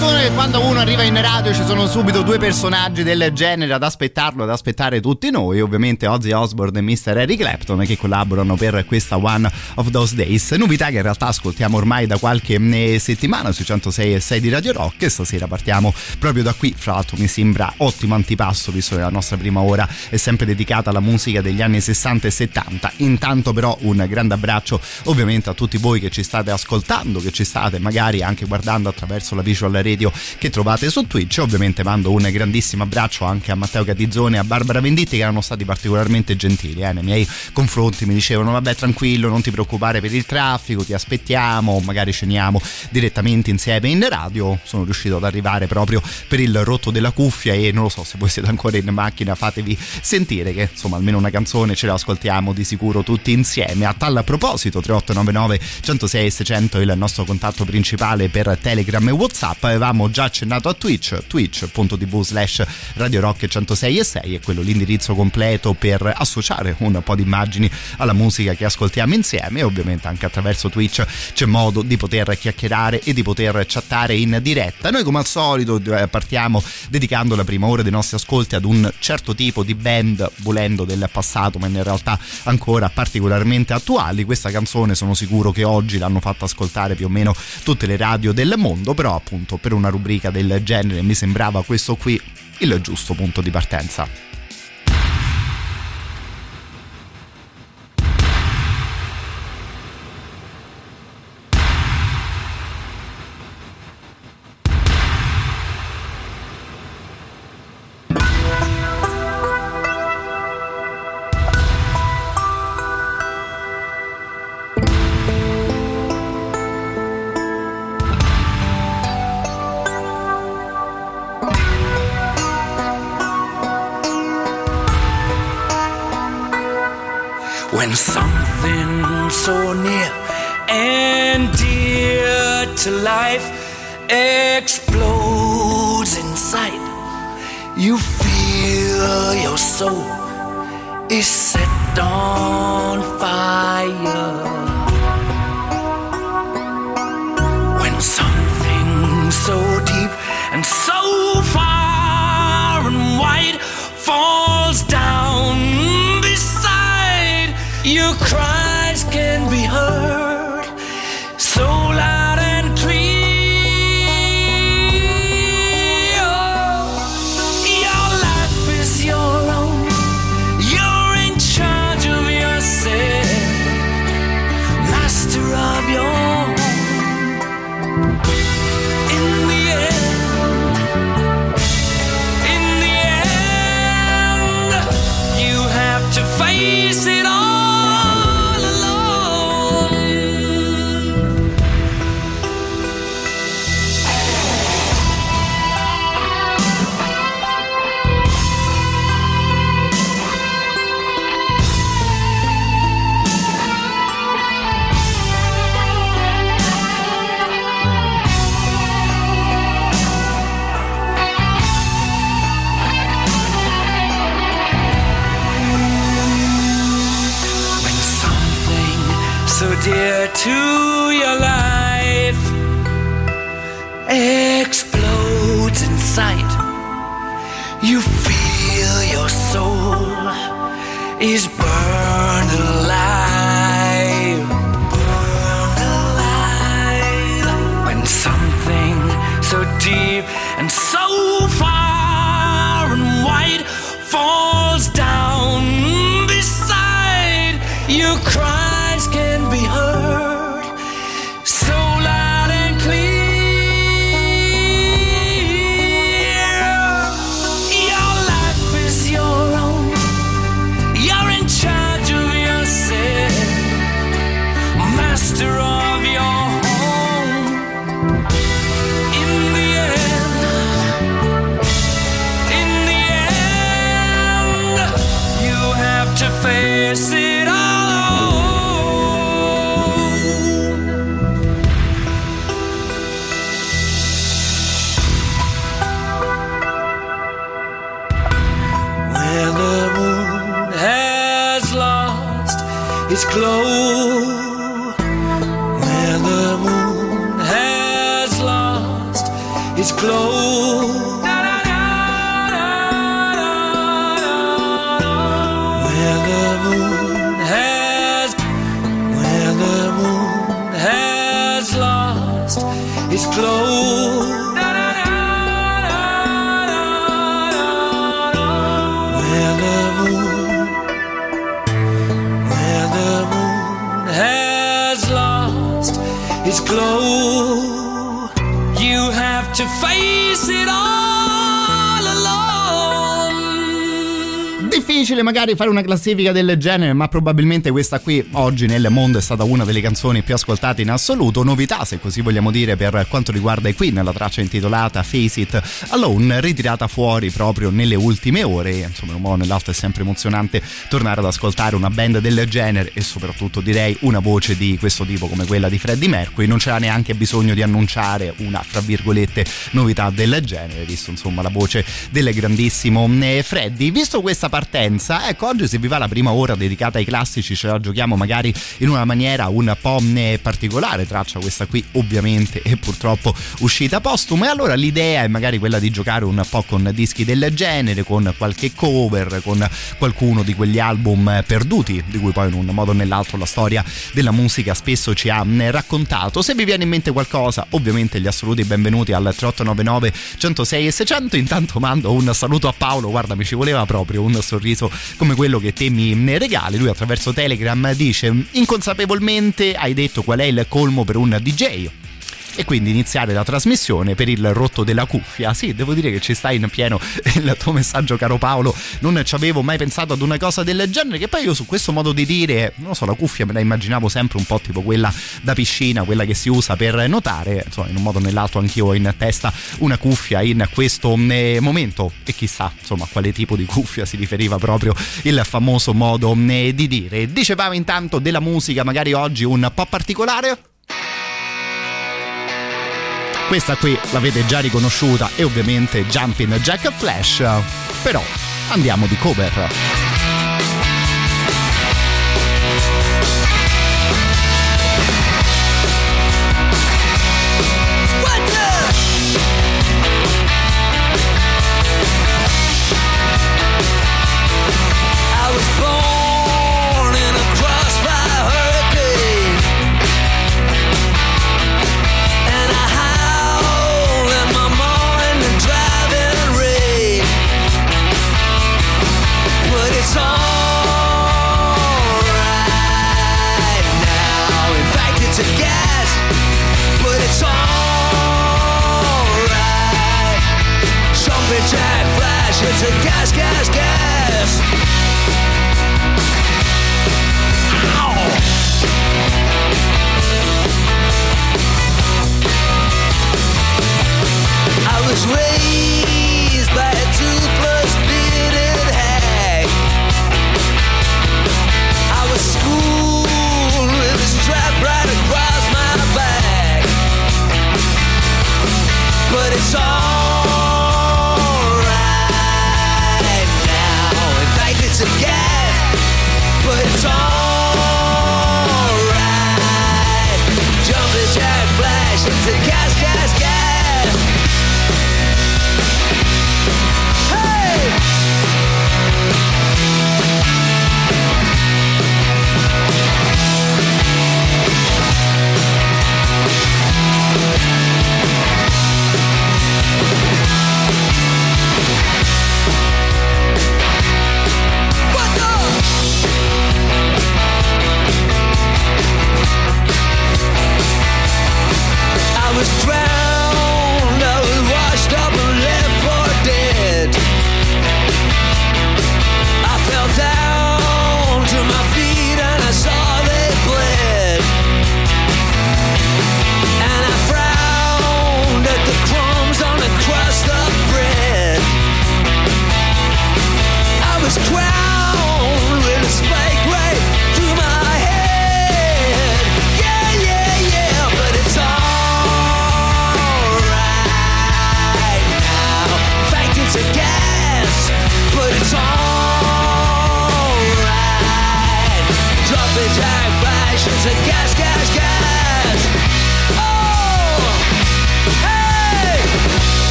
Fortuna che quando uno arriva in radio ci sono subito due personaggi del genere ad aspettarlo, ad aspettare tutti noi. Ovviamente Ozzy Osbourne e Mr. Eric Clapton che collaborano per questa One of Those Days. Novità che in realtà ascoltiamo ormai da qualche eh, settimana sui 106 e 6 di Radio Rock. E stasera partiamo proprio da qui. Fra l'altro mi sembra ottimo antipasto visto che la nostra prima ora è sempre dedicata alla musica degli anni 60 e 70. Intanto però un grande abbraccio ovviamente a tutti voi che ci state ascoltando, che ci state magari anche guardando attraverso la visual radio che trovate su Twitch. Ovviamente mando un grandissimo abbraccio anche a Matteo Catizzone e a Barbara Venditti che erano stati particolarmente gentili eh, nei miei confronti. Mi dicevano vabbè tranquillo, non ti preoccupare per il traffico, ti aspettiamo, magari ceniamo direttamente insieme in radio. Sono riuscito ad arrivare proprio per il rotto della cuffia e non lo so se voi siete ancora in macchina fatevi sentire che insomma almeno una canzone ce la ascoltiamo di sicuro tutti insieme. A tal proposito 3899 106 600 è il nostro contatto principale per Telegram e Whatsapp avevamo già accennato a Twitch, twitch.tv slash Radio Rock 106 e 6 è quello l'indirizzo completo per associare un po' di immagini alla musica che ascoltiamo insieme e ovviamente anche attraverso Twitch c'è modo di poter chiacchierare e di poter chattare in diretta. Noi come al solito eh, partiamo dedicando la prima ora dei nostri ascolti ad un certo tipo di band, volendo del passato ma in realtà ancora particolarmente attuali. Questa canzone sono sicuro che oggi l'hanno fatta ascoltare più o meno tutte le radio del mondo, però appunto per una rubrica del genere mi sembrava questo qui il giusto punto di partenza. Explodes in sight, you feel your soul is set on fire. When something so deep and so far and wide falls down your cries can to magari fare una classifica del genere, ma probabilmente questa qui oggi nel mondo è stata una delle canzoni più ascoltate in assoluto. Novità, se così vogliamo dire, per quanto riguarda i Queen, la traccia intitolata Face It Alone, ritirata fuori proprio nelle ultime ore. Insomma, in un modo o nell'altro è sempre emozionante tornare ad ascoltare una band del genere e soprattutto direi una voce di questo tipo come quella di Freddie Mercury. Non c'era neanche bisogno di annunciare una, fra virgolette, novità del genere, visto insomma la voce del grandissimo eh, Freddie. Visto questa partenza, ecco, oggi se vi va la prima ora dedicata ai classici, ce la giochiamo magari in una maniera un po' particolare, traccia questa qui ovviamente è purtroppo uscita postuma e allora l'idea è magari quella di giocare un po' con dischi del genere, con qualche cover, con qualcuno di quegli album perduti, di cui poi in un modo o nell'altro la storia della musica spesso ci ha raccontato. Se vi viene in mente qualcosa, ovviamente gli assoluti benvenuti al 3899 106 e 600. Intanto mando un saluto a Paolo, guarda mi ci voleva proprio un sorriso come quello che te mi regali. Lui attraverso Telegram dice inconsapevolmente hai detto qual è il colmo per un DJ e quindi iniziare la trasmissione per il rotto della cuffia. Sì, devo dire che ci sta in pieno il tuo messaggio, caro Paolo. Non ci avevo mai pensato ad una cosa del genere. Che poi io su questo modo di dire, non so, la cuffia me la immaginavo sempre un po' tipo quella da piscina, quella che si usa per notare. Insomma, in un modo o nell'altro anch'io ho in testa una cuffia in questo eh, momento. E chissà, insomma, a quale tipo di cuffia si riferiva proprio il famoso modo eh, di dire. Dicevamo intanto della musica, magari oggi un po' particolare. Questa qui l'avete già riconosciuta e ovviamente Jumpin' Jack Flash, però andiamo di cover. Flash, it's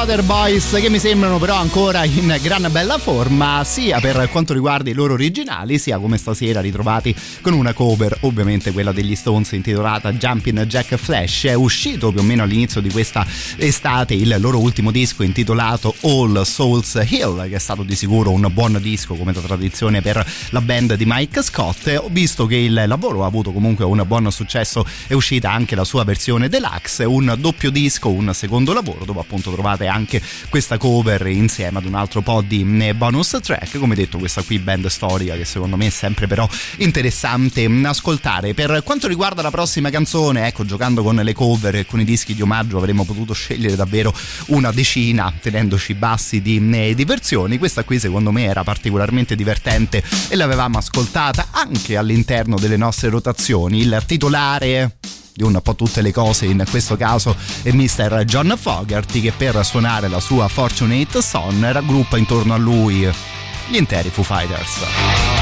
Water Boys che mi sembrano però ancora in gran bella forma sia per quanto riguarda i loro originali sia come stasera ritrovati con una cover ovviamente quella degli Stones intitolata Jumpin' Jack Flash. È uscito più o meno all'inizio di questa estate il loro ultimo disco intitolato All Souls Hill che è stato di sicuro un buon disco come da tradizione per la band di Mike Scott. Ho visto che il lavoro ha avuto comunque un buon successo è uscita anche la sua versione deluxe un doppio disco un secondo lavoro dove appunto trovate anche questa cover insieme ad un altro po' di eh, bonus track. Come detto questa qui band storica che secondo me è sempre però interessante mm, ascoltare. Per quanto riguarda la prossima canzone ecco giocando con le cover e con i dischi di omaggio avremmo potuto scegliere davvero una decina tenendoci bassi di, eh, di versioni questa qui secondo me era particolarmente divertente e l'avevamo ascoltata anche all'interno delle nostre rotazioni. Il titolare di un po' tutte le cose in questo caso è Mr. John Fogerty che per suonare la sua Fortunate Son raggruppa intorno a lui gli interi Foo Fighters.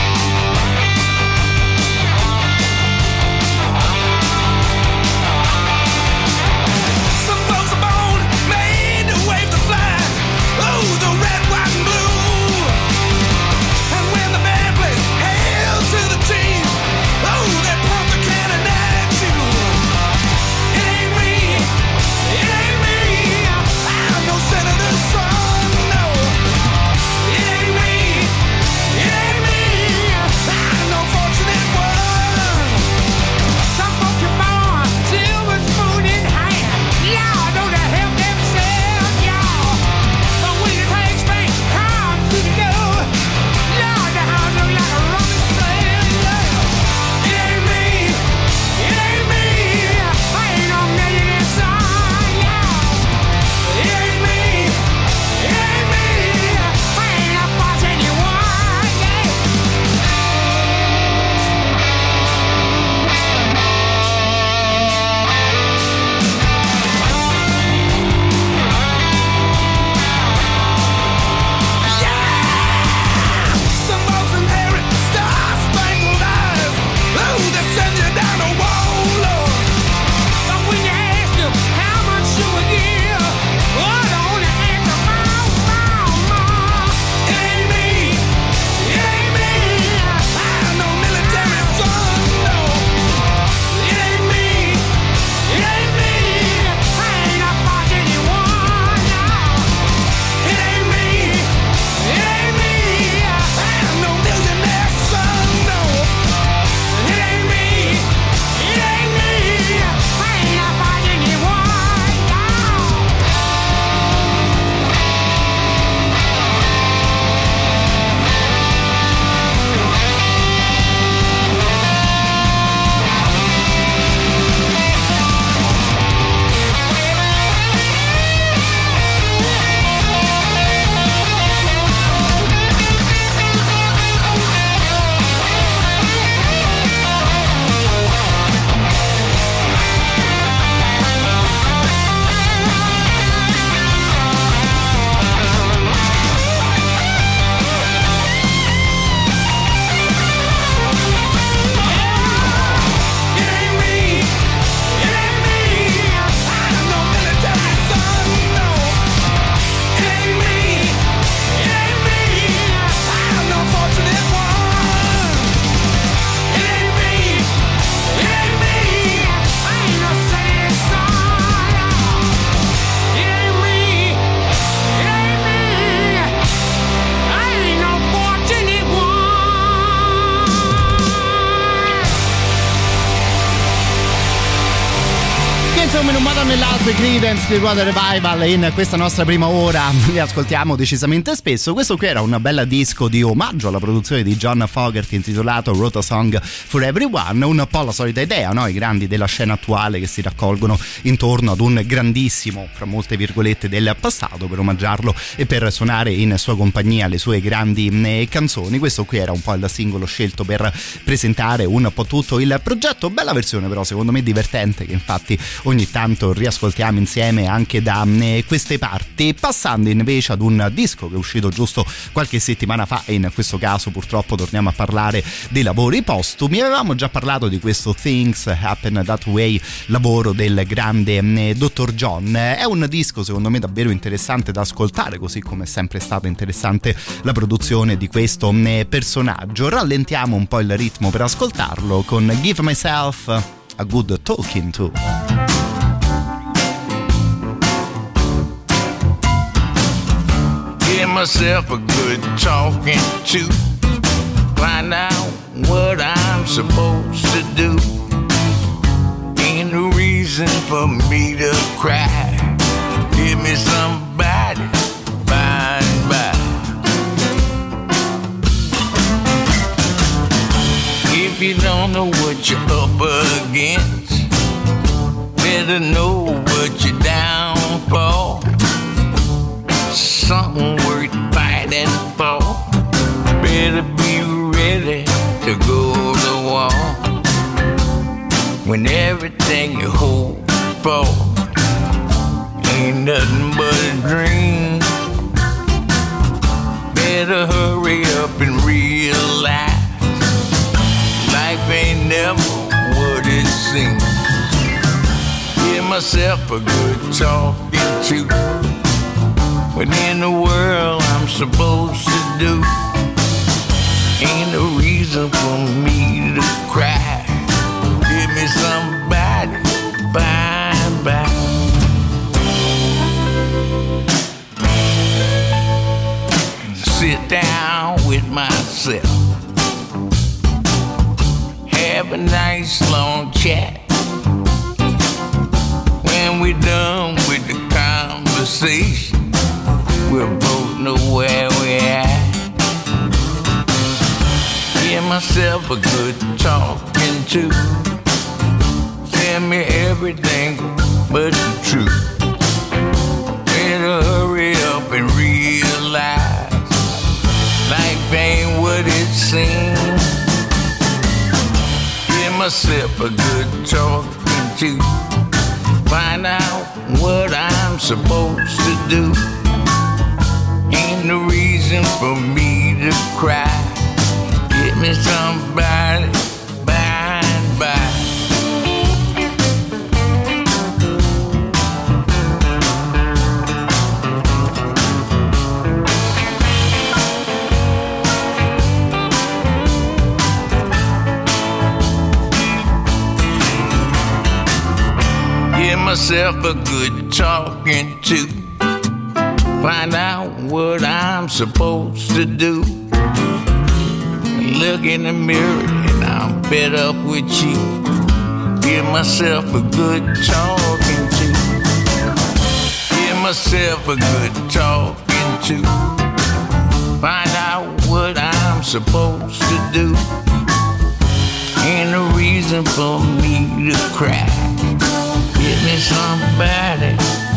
Creedence Clearwater Revival in questa nostra prima ora. Li ascoltiamo decisamente spesso. Questo qui era un bel disco di omaggio alla produzione di John Fogerty intitolato Wrote a Song for Everyone. Un po' la solita idea no? i grandi della scena attuale che si raccolgono intorno ad un grandissimo fra molte virgolette del passato per omaggiarlo e per suonare in sua compagnia le sue grandi eh, canzoni. Questo qui era un po' il singolo scelto per presentare un po' tutto il progetto. Bella versione però secondo me divertente che infatti ogni tanto riascoltiamo insieme anche da eh, queste parti, passando invece ad un disco che è uscito giusto qualche settimana fa e in questo caso purtroppo torniamo a parlare dei lavori postumi. Avevamo già parlato di questo Things Happen That Way, lavoro del grande eh, Dr. John. È un disco secondo me davvero interessante da ascoltare, così come è sempre stata interessante la produzione di questo eh, personaggio. Rallentiamo un po' il ritmo per ascoltarlo con Give Myself a Good Talking To. Myself a good talking to. Find out what I'm supposed to do. Ain't no reason for me to cry. Give me somebody by and by. If you don't know what you're up against, better know what you're down for something worth fighting for. Better be ready to go to war when everything you hope for ain't nothing but a dream. Better hurry up and realize life ain't never what it seems. Give myself a good talking to what in the world I'm supposed to do? Ain't no reason for me to cry. Give me somebody bye bye. Sit down with myself. Have a nice long chat. When we're done with the conversation We'll both know where we're at. Give myself a good talking to. Tell me everything but the truth. Better hurry up and realize life ain't what it seems. Give myself a good talking to. Find out what I'm supposed to do no reason for me to cry. Get me somebody by and by. Myself a good talking to find out what I'm supposed to do. Look in the mirror and I'm fed up with you. Give myself a good talking to. Give myself a good talking to. Find out what I'm supposed to do. Ain't no reason for me to cry. Give me somebody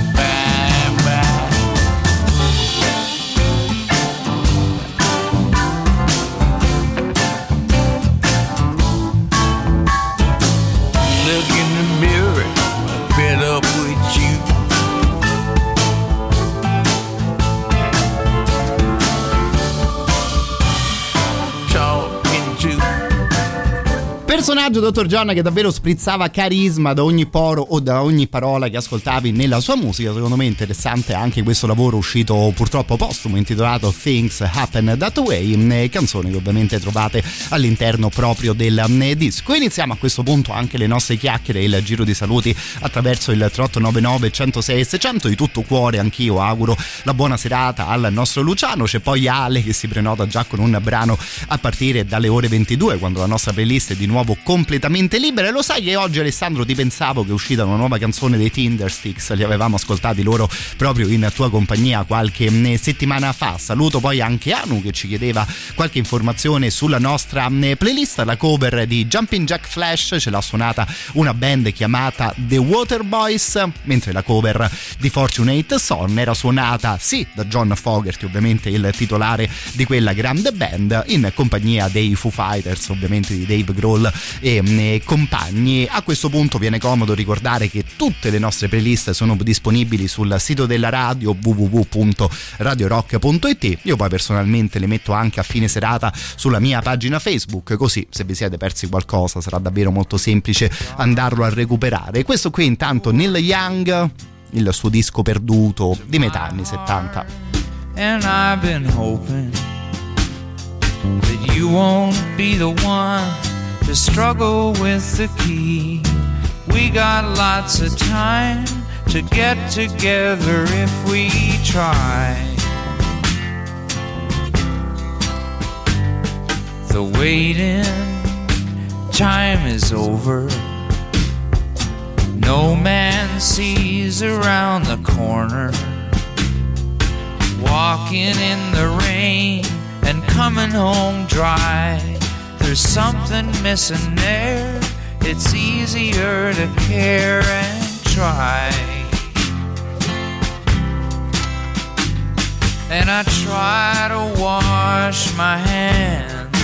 personaggio, Dr. John, che davvero sprizzava carisma da ogni poro o da ogni parola che ascoltavi nella sua musica. Secondo me interessante anche questo lavoro uscito purtroppo postumo intitolato Things Happen That Way, canzone che ovviamente trovate all'interno proprio del disco. Iniziamo a questo punto anche le nostre chiacchiere e il giro di saluti attraverso il 3899 106 600. Di tutto cuore anch'io auguro la buona serata al nostro Luciano. C'è poi Ale che si prenota già con un brano a partire dalle ore 22 quando la nostra playlist è di nuovo completamente libera. E lo sai che oggi Alessandro ti pensavo che è uscita una nuova canzone dei Tindersticks, li avevamo ascoltati loro proprio in tua compagnia qualche mm, settimana fa. Saluto poi anche Anu che ci chiedeva qualche informazione sulla nostra mm, playlist, la cover di Jumping Jack Flash ce l'ha suonata una band chiamata The Waterboys, mentre la cover di Fortunate Son era suonata sì da John Fogerty, ovviamente il titolare di quella grande band, in compagnia dei Foo Fighters, ovviamente di Dave Grohl e, mm, e compagni. A questo punto viene comodo ricordare che tutte le nostre playlist sono disponibili sul sito della radio www.radiorock.it. Io poi personalmente le metto anche a fine serata sulla mia pagina Facebook, così se vi siete persi qualcosa sarà davvero molto semplice andarlo a recuperare. Questo qui intanto Neil Young, il suo disco perduto di metà anni 70. And I've been hoping that you won't be the one to struggle with the key. We got lots of time to get together if we try. The waiting time is over. No man sees around the corner. Walking in the rain and coming home dry. There's something missing there. It's easier to care and try. And I try to wash my hands.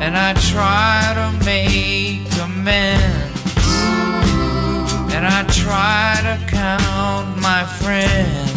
And I try to make amends. And I try to count my friends.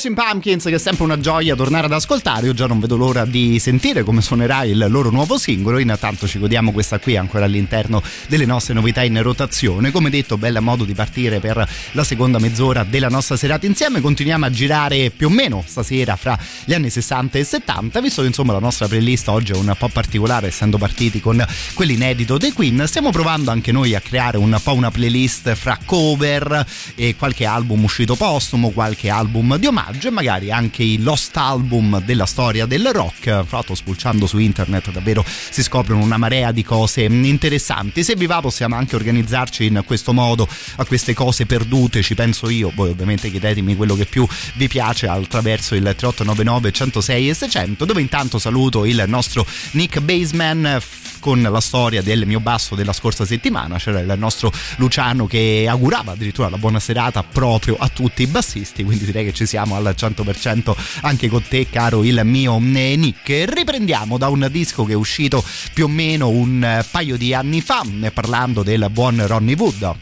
Smashing Pumpkins che è sempre una gioia tornare ad ascoltare, io già non vedo l'ora di sentire come suonerà il loro nuovo singolo, intanto ci godiamo questa qui ancora all'interno delle nostre novità in rotazione, come detto bella modo di partire per la seconda mezz'ora della nostra serata insieme, continuiamo a girare più o meno stasera fra gli anni 60 e 70, visto che insomma la nostra playlist oggi è un po' particolare essendo partiti con quell'inedito dei Queen, stiamo provando anche noi a creare un po' una playlist fra cover e qualche album uscito postumo, qualche album di omaggio e magari anche i lost album della storia del rock. Fra l'altro spulciando su internet davvero si scoprono una marea di cose interessanti. Se vi va possiamo anche organizzarci in questo modo a queste cose perdute, ci penso io. Voi ovviamente chiedetemi quello che più vi piace attraverso il 3899 106 e 600 dove intanto saluto il nostro Nick Baseman con la storia del mio basso della scorsa settimana. C'era il nostro Luciano che augurava addirittura la buona serata proprio a tutti i bassisti, quindi direi che ci siamo al 100% anche con te, caro il mio Nick. Riprendiamo da un disco che è uscito più o meno un paio di anni fa, parlando del buon Ronnie Wood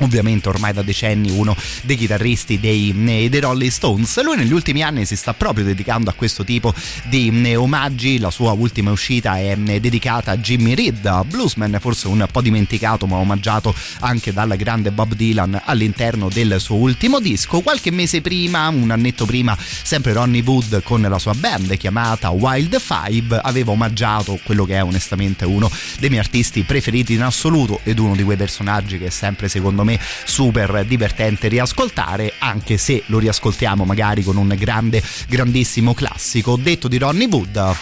ovviamente ormai da decenni uno dei chitarristi dei, eh, dei, Rolling Stones. Lui negli ultimi anni si sta proprio dedicando a questo tipo di eh, omaggi, la sua ultima uscita è eh, dedicata a Jimmy Reed, bluesman forse un po' dimenticato ma omaggiato anche dal grande Bob Dylan all'interno del suo ultimo disco. Qualche mese prima, un annetto prima, sempre Ronnie Wood con la sua band chiamata Wild Five aveva omaggiato quello che è onestamente uno dei miei artisti preferiti in assoluto ed uno di quei personaggi che sempre secondo me me super divertente riascoltare anche se lo riascoltiamo magari con un grande grandissimo classico. Detto di Ronnie Wood.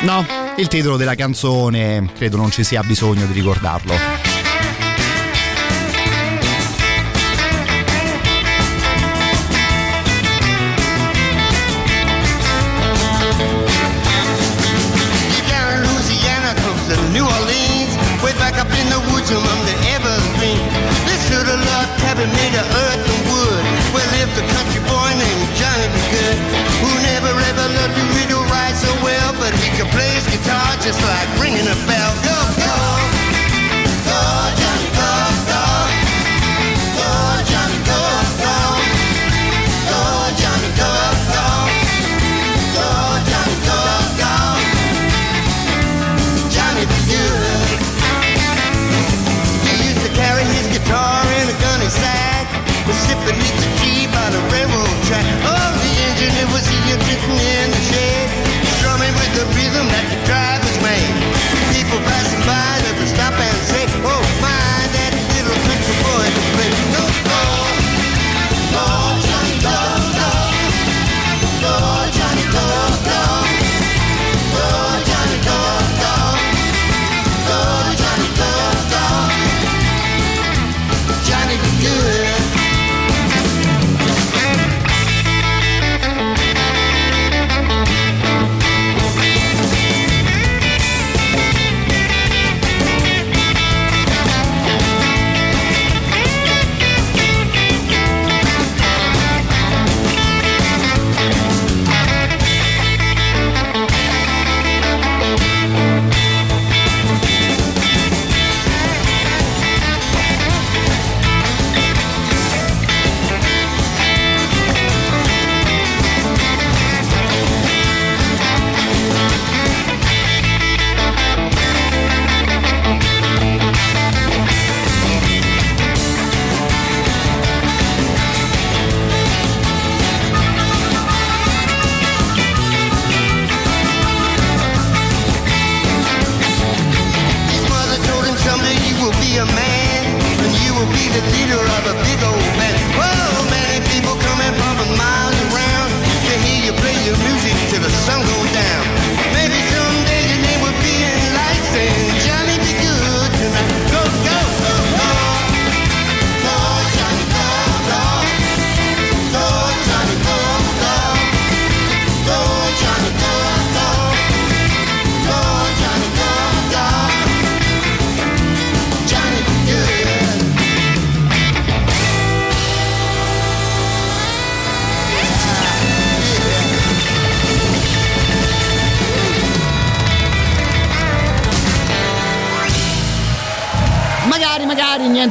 No il titolo della canzone credo non ci sia bisogno di ricordarlo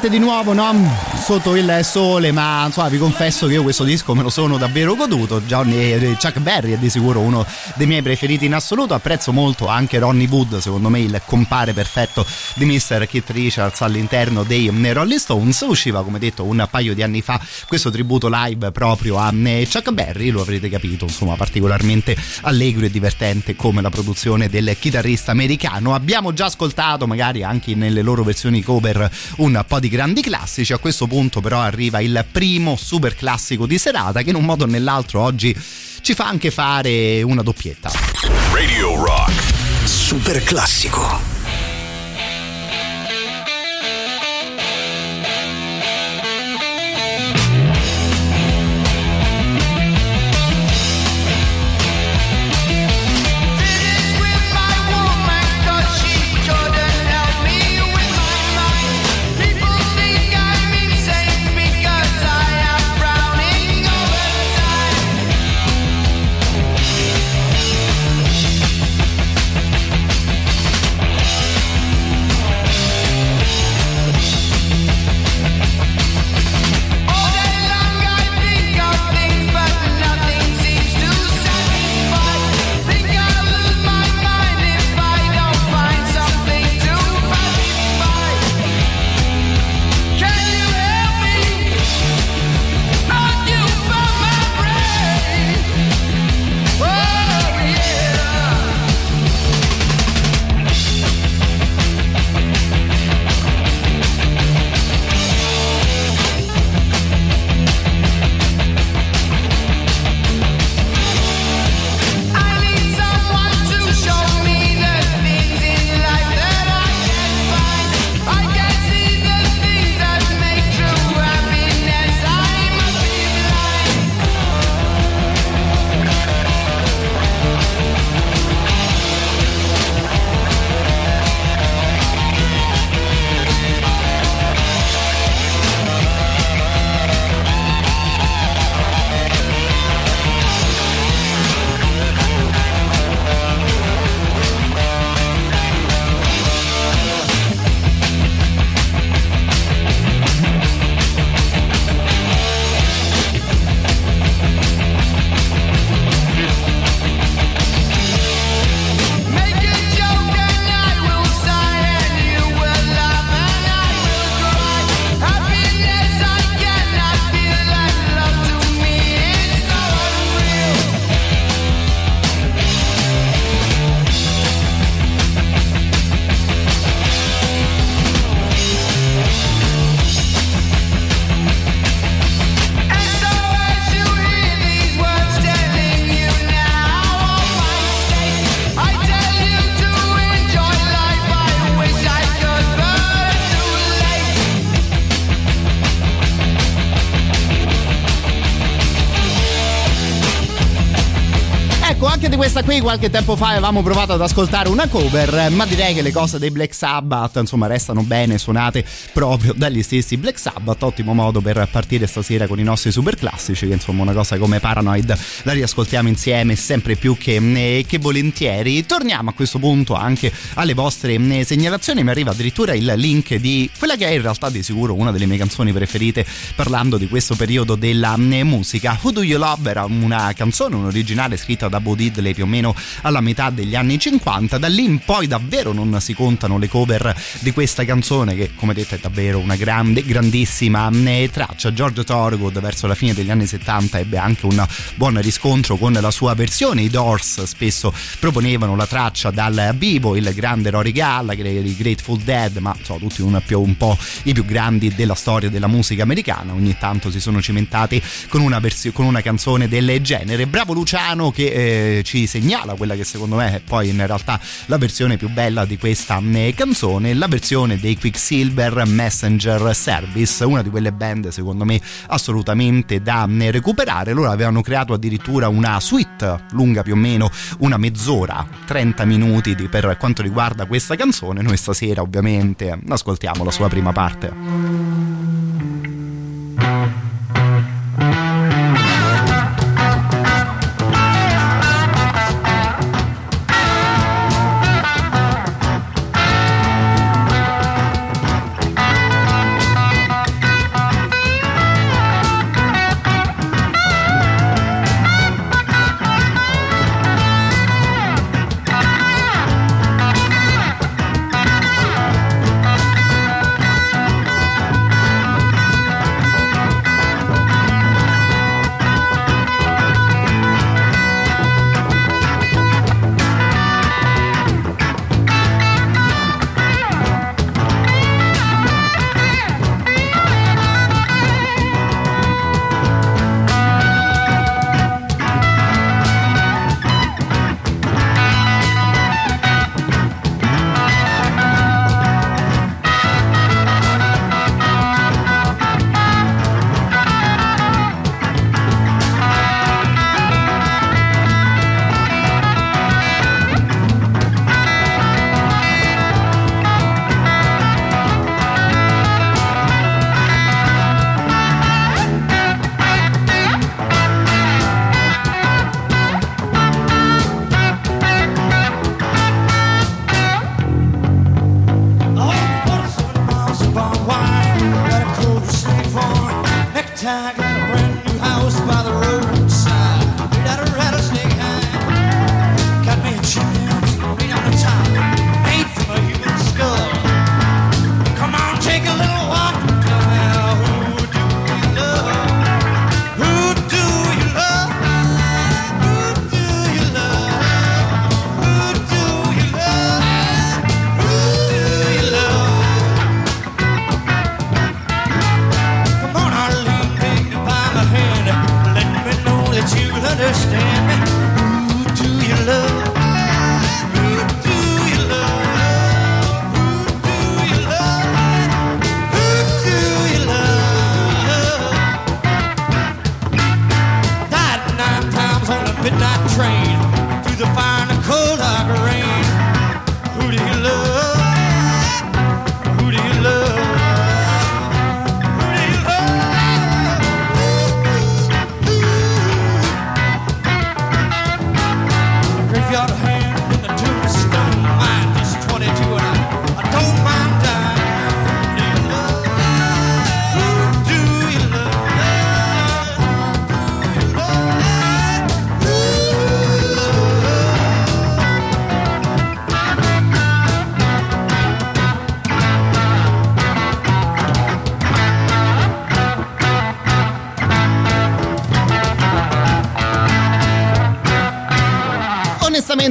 di nuovo, no? Sotto il sole, ma insomma vi confesso che io questo disco me lo sono davvero goduto. Johnny, eh, Chuck Berry è di sicuro uno dei miei preferiti in assoluto. Apprezzo molto anche Ronnie Wood, secondo me il compare perfetto di Mr. Keith Richards all'interno dei eh, Rolling Stones. Usciva, come detto, un paio di anni fa questo tributo live proprio a eh, Chuck Berry, lo avrete capito, insomma, particolarmente allegro e divertente come la produzione del chitarrista americano. Abbiamo già ascoltato, magari anche nelle loro versioni cover, un po' di grandi classici. A questo punto, però, arriva il primo super classico di serata che in un modo o nell'altro oggi ci fa anche fare una doppietta. Radio Rock. Super classico. Qui qualche tempo fa avevamo provato ad ascoltare una cover, ma direi che le cose dei Black Sabbath insomma restano bene suonate proprio dagli stessi Black Sabbath, ottimo modo per partire stasera con i nostri super classici, che insomma una cosa come Paranoid la riascoltiamo insieme sempre più che, eh, che volentieri. Torniamo a questo punto anche alle vostre eh, segnalazioni, mi arriva addirittura il link di quella che è in realtà di sicuro una delle mie canzoni preferite parlando di questo periodo della eh, musica. Who Do You Love era una canzone, un originale scritta da Bo Diddley più o meno alla metà degli anni 50, da lì in poi davvero non si contano le cover di questa canzone che come detto è davvero una grande, grandissima eh, traccia. George Thorogood verso la fine degli anni 70 ebbe anche un buon riscontro con la sua versione, i Doors spesso proponevano la traccia dal vivo, il grande Rory Gallagher, i Grateful Dead, ma so, tutti un, più, un po' i più grandi della storia della musica americana, ogni tanto si sono cimentati con una, versione, con una canzone del genere. Bravo Luciano che eh, ci segnala quella che secondo me è poi in realtà la versione più bella di questa eh, canzone, la versione dei Quicksilver Messenger Service, una di quelle band secondo me assolutamente da eh, recuperare. Loro avevano creato addirittura una suite lunga più o meno una mezz'ora, 30 minuti per quanto riguarda questa canzone. Noi stasera ovviamente ascoltiamo la sua prima parte.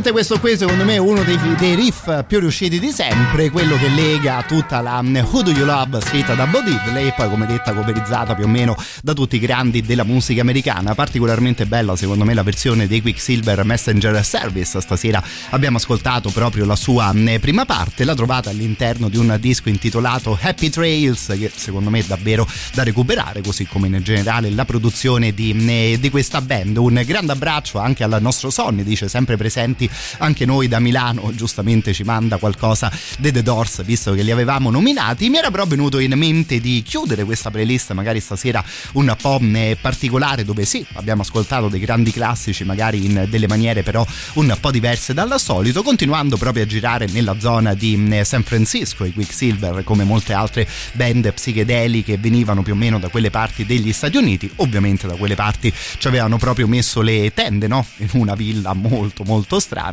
Sicuramente questo qui secondo me è uno dei, dei riff più riusciti di sempre, quello che lega tutta la Who Do You Love scritta da Bo Diddley e poi come detta coverizzata più o meno da tutti i grandi della musica americana. Particolarmente bella secondo me la versione dei Quicksilver Messenger Service. Stasera abbiamo ascoltato proprio la sua prima parte, la trovate all'interno di un disco intitolato Happy Trails che secondo me è davvero da recuperare, così come in generale la produzione di, di questa band. Un grande abbraccio anche al nostro Sonny, dice sempre presenti anche noi da Milano, giustamente ci manda qualcosa dei The Doors visto che li avevamo nominati. Mi era però venuto in mente di chiudere questa playlist magari stasera un po' eh, particolare dove sì, abbiamo ascoltato dei grandi classici magari in delle maniere però un po' diverse dal solito, continuando proprio a girare nella zona di eh, San Francisco, i Quicksilver come molte altre band psichedeliche venivano più o meno da quelle parti degli Stati Uniti, ovviamente da quelle parti ci avevano proprio messo le tende, no? In una villa molto molto strana,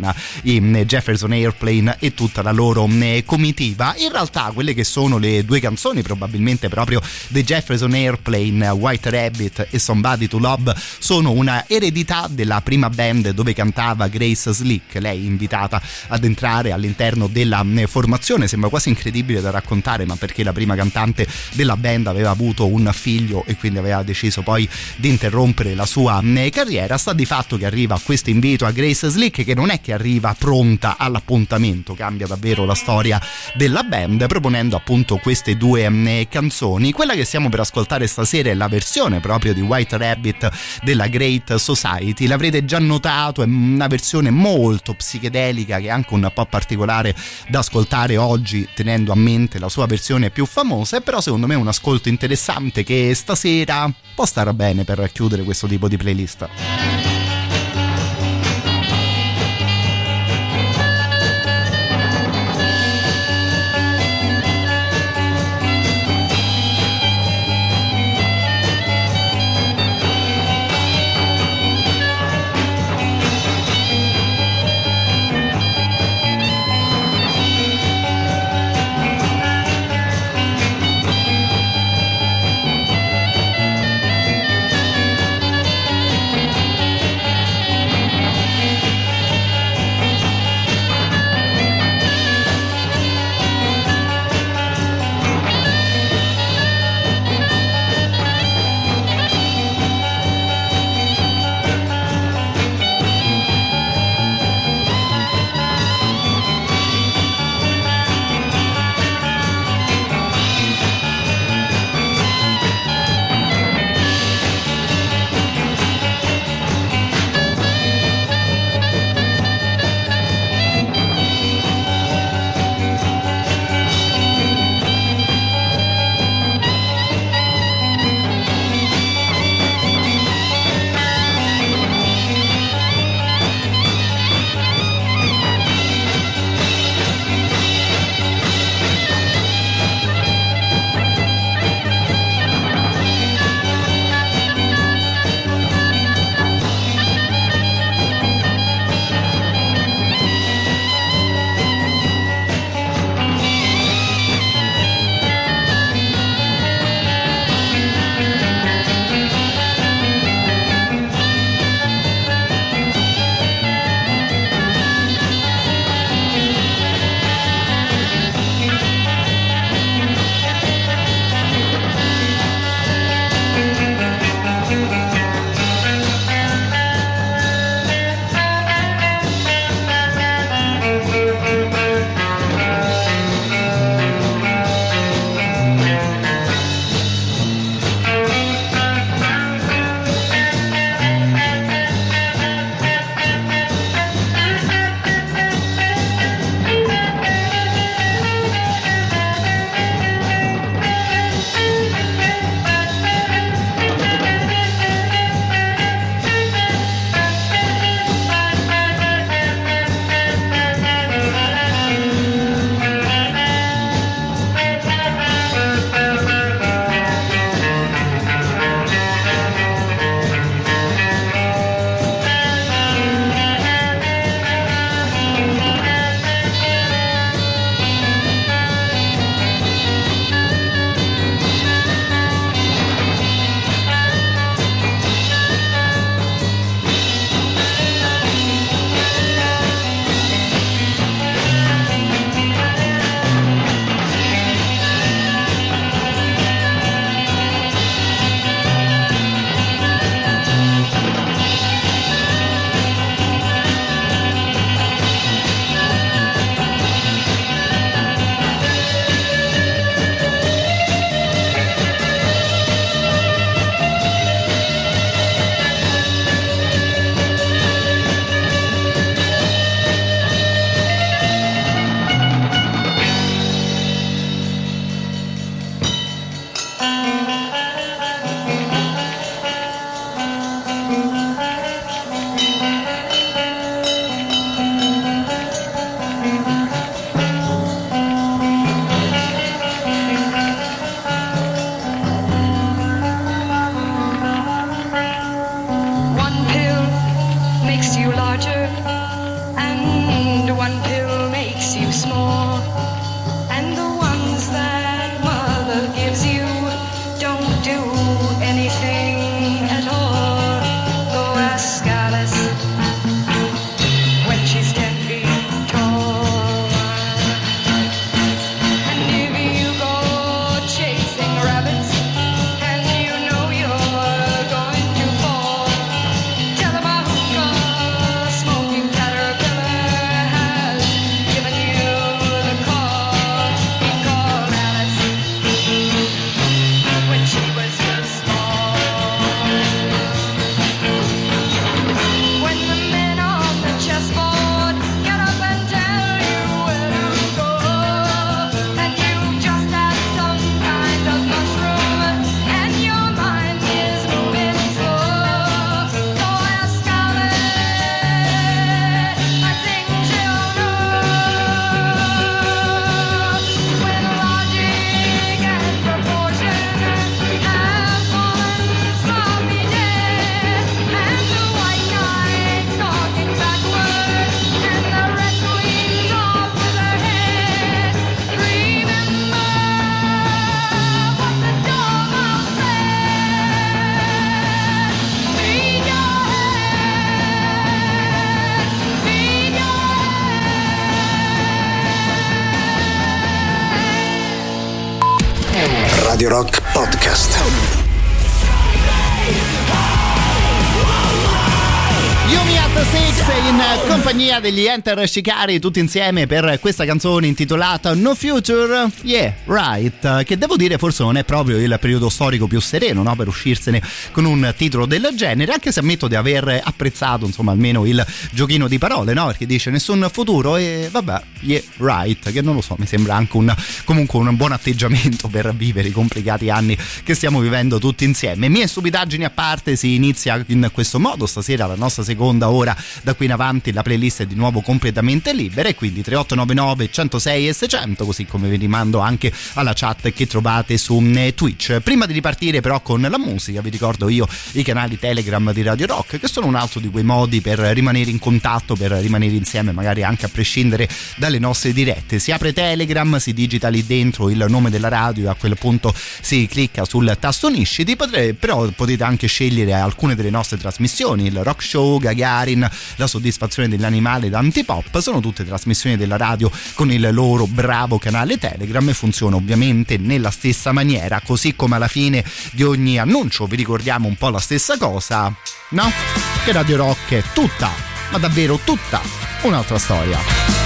in Jefferson Airplane e tutta la loro eh, comitiva. In realtà quelle che sono le due canzoni probabilmente proprio dei Jefferson Airplane, White Rabbit e Somebody to Love sono una eredità della prima band dove cantava Grace Slick, lei invitata ad entrare all'interno della eh, formazione, sembra quasi incredibile da raccontare, ma perché la prima cantante della band aveva avuto un figlio e quindi aveva deciso poi di interrompere la sua eh, carriera, sta di fatto che arriva questo invito a Grace Slick che non è che arriva pronta all'appuntamento, cambia davvero la storia della band proponendo appunto queste due eh, canzoni. Quella che stiamo per ascoltare stasera è la versione proprio di White Rabbit della Great Society, l'avrete già notato, è una versione molto psichedelica che è anche un po' particolare da ascoltare oggi tenendo a mente la sua versione più famosa, però secondo me è un ascolto interessante che stasera può stare bene per chiudere questo tipo di playlist. In compagnia degli Enter Shikari tutti insieme per questa canzone intitolata No Future, Yeah, Right, che devo dire forse non è proprio il periodo storico più sereno no? per uscirsene con un titolo del genere, anche se ammetto di aver apprezzato insomma almeno il giochino di parole, no? perché dice nessun futuro e vabbè, Yeah, Right, che non lo so, mi sembra anche un, comunque un buon atteggiamento per vivere i complicati anni che stiamo vivendo tutti insieme. Mie stupidaggini a parte si inizia in questo modo, stasera la nostra seconda ora da qui in avanti la playlist è di nuovo completamente libera e quindi 3899 106 e 600 così come vi rimando anche alla chat che trovate su eh, Twitch. Prima di ripartire però con la musica vi ricordo io i canali Telegram di Radio Rock che sono un altro di quei modi per rimanere in contatto per rimanere insieme magari anche a prescindere dalle nostre dirette. Si apre Telegram si digita lì dentro il nome della radio e a quel punto si clicca sul tasto Nisciti però potete anche scegliere alcune delle nostre trasmissioni il Rock Show Gagarin, la soddisfazione dell'animale da Antipop, sono tutte trasmissioni della radio con il loro bravo canale Telegram e funziona ovviamente nella stessa maniera, così come alla fine di ogni annuncio vi ricordiamo un po' la stessa cosa, no? Che Radio Rock è tutta, ma davvero tutta, un'altra storia.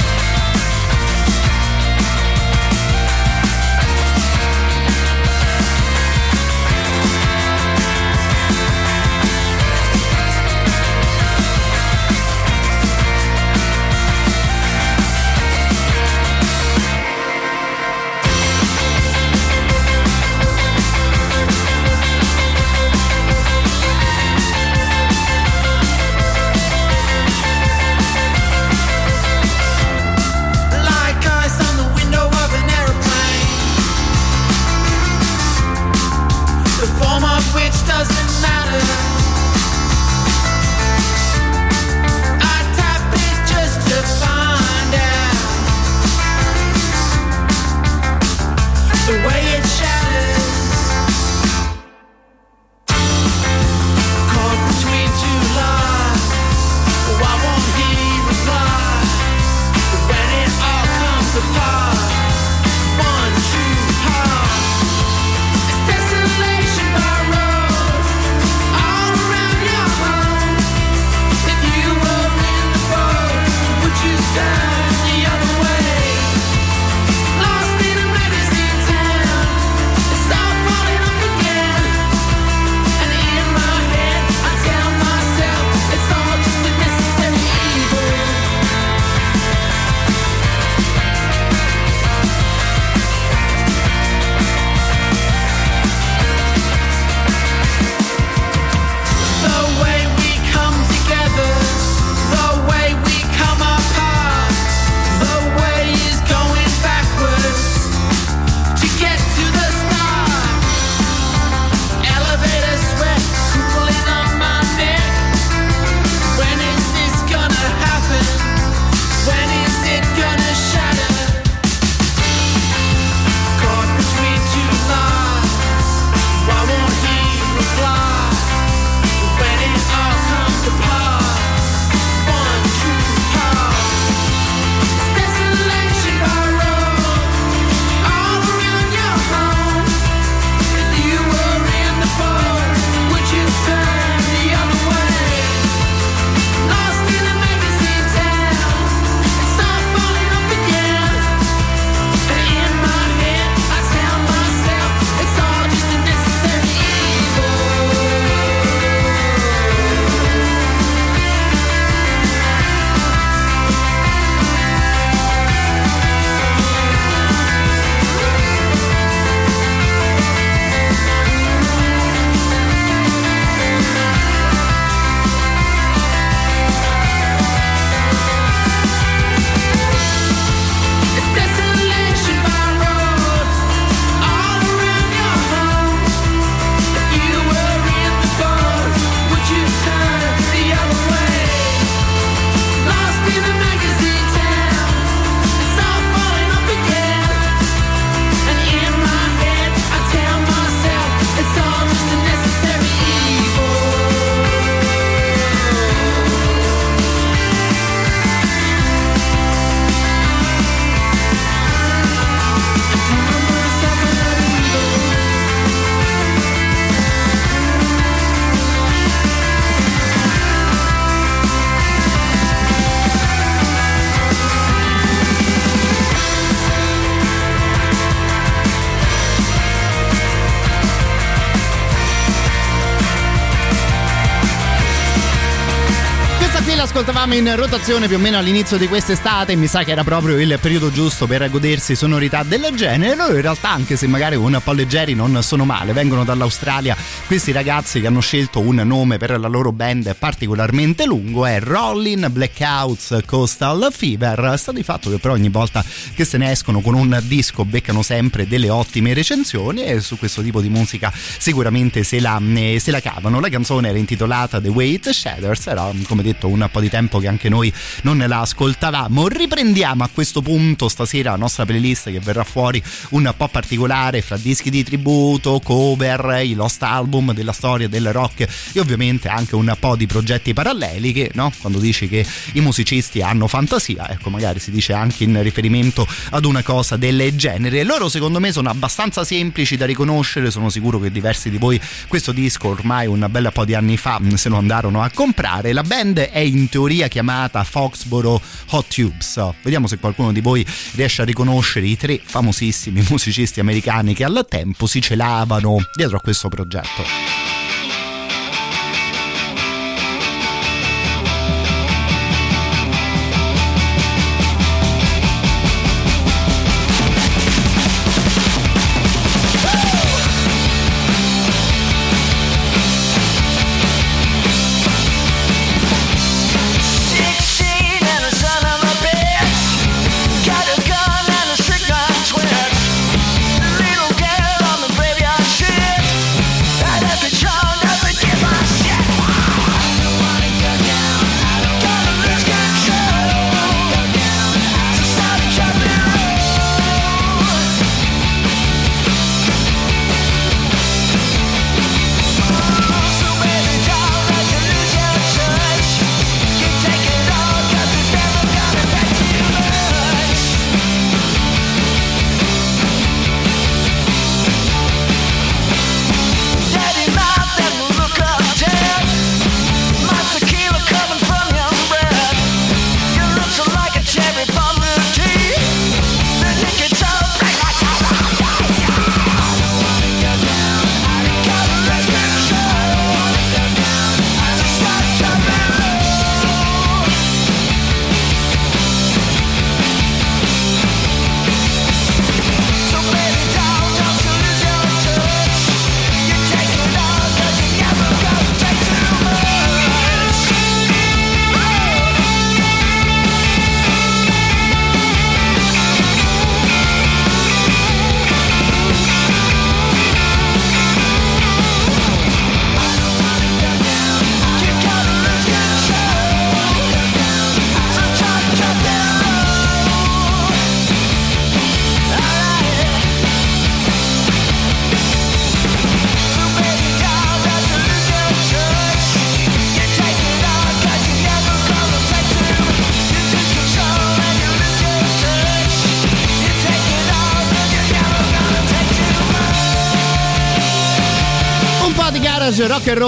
Ascoltavamo in rotazione più o meno all'inizio di quest'estate, mi sa che era proprio il periodo giusto per godersi sonorità del genere. Loro in realtà, anche se magari un po' leggeri, non sono male. Vengono dall'Australia questi ragazzi che hanno scelto un nome per la loro band particolarmente lungo, è Rollin Blackouts Coastal Fever. Sta di fatto che però ogni volta che se ne escono con un disco beccano sempre delle ottime recensioni e su questo tipo di musica sicuramente se la, se la cavano. La canzone era intitolata The Wait Shaders, era come detto un po' di tempo che anche noi non la ascoltavamo. Riprendiamo a questo punto stasera la nostra playlist che verrà fuori un po' particolare fra dischi di tributo, cover, i lost album della storia del rock e ovviamente anche un po' di progetti paralleli che no? quando dici che i musicisti hanno fantasia, ecco magari si dice anche in riferimento ad una cosa del genere. Loro secondo me sono abbastanza semplici da riconoscere, sono sicuro che diversi di voi questo disco ormai un bel po' di anni fa se lo andarono a comprare. La band è in teoria chiamata Foxboro Hot Tubes. Vediamo se qualcuno di voi riesce a riconoscere i tre famosissimi musicisti americani che al tempo si celavano dietro a questo progetto.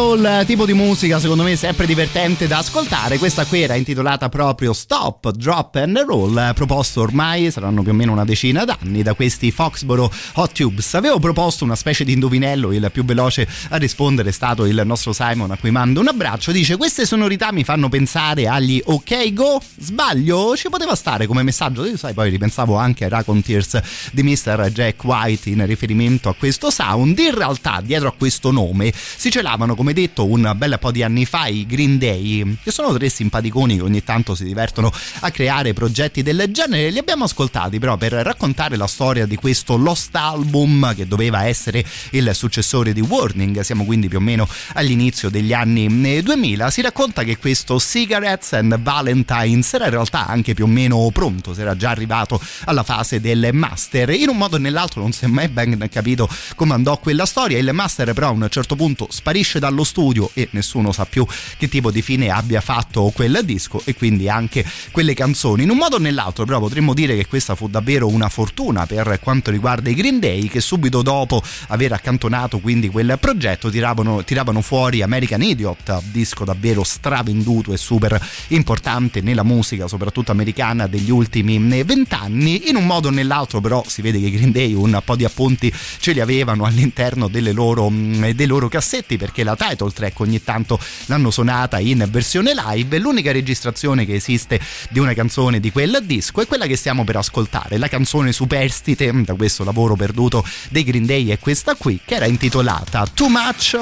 And roll, tipo di musica secondo me sempre divertente da ascoltare. Questa qui era intitolata proprio Stop, Drop and Roll, proposto ormai saranno più o meno una decina d'anni da questi Foxboro Hot Tubes. Avevo proposto una specie di indovinello, il più veloce a rispondere è stato il nostro Simon a cui mando un abbraccio. Dice queste sonorità mi fanno pensare agli OK Go. Sbaglio? Ci poteva stare come messaggio. Io sai, poi ripensavo anche ai Raccoon Tears di Mr. Jack White in riferimento a questo sound. In realtà dietro a questo nome si celavano, come detto, un bel po' di anni fa i Green Day, che sono tre simpaticoni che ogni tanto si divertono a creare progetti del genere. Li abbiamo ascoltati però per raccontare la storia di questo Lost Album che doveva essere il successore di Warning. Siamo quindi più o meno all'inizio degli anni 2000. Si racconta che questo Cigarettes and Valentines era in realtà anche più o meno pronto, si era già arrivato alla fase del master. In un modo o nell'altro non si è mai ben capito come andò quella storia. Il master però a un certo punto sparisce dallo studio e nessuno sa più che tipo di fine abbia fatto quel disco e quindi anche quelle canzoni. In un modo o nell'altro però potremmo dire che questa fu davvero una fortuna per quanto riguarda i Green Day che subito dopo aver accantonato quindi quel progetto tiravano, tiravano fuori American Idiot, disco davvero stravenduto e super importante nella musica soprattutto americana degli ultimi vent'anni. In un modo o nell'altro però si vede che i Green Day un po' di appunti ce li avevano all'interno delle loro, dei loro cassetti perché la title track ogni tanto l'hanno suonata in versione live. L'unica registrazione che esiste di una canzone di quel disco è quella che stiamo per ascoltare, la canzone superstite da questo lavoro perduto dei Green Day è questa qui che era intitolata Too Much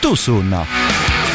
Too Soon.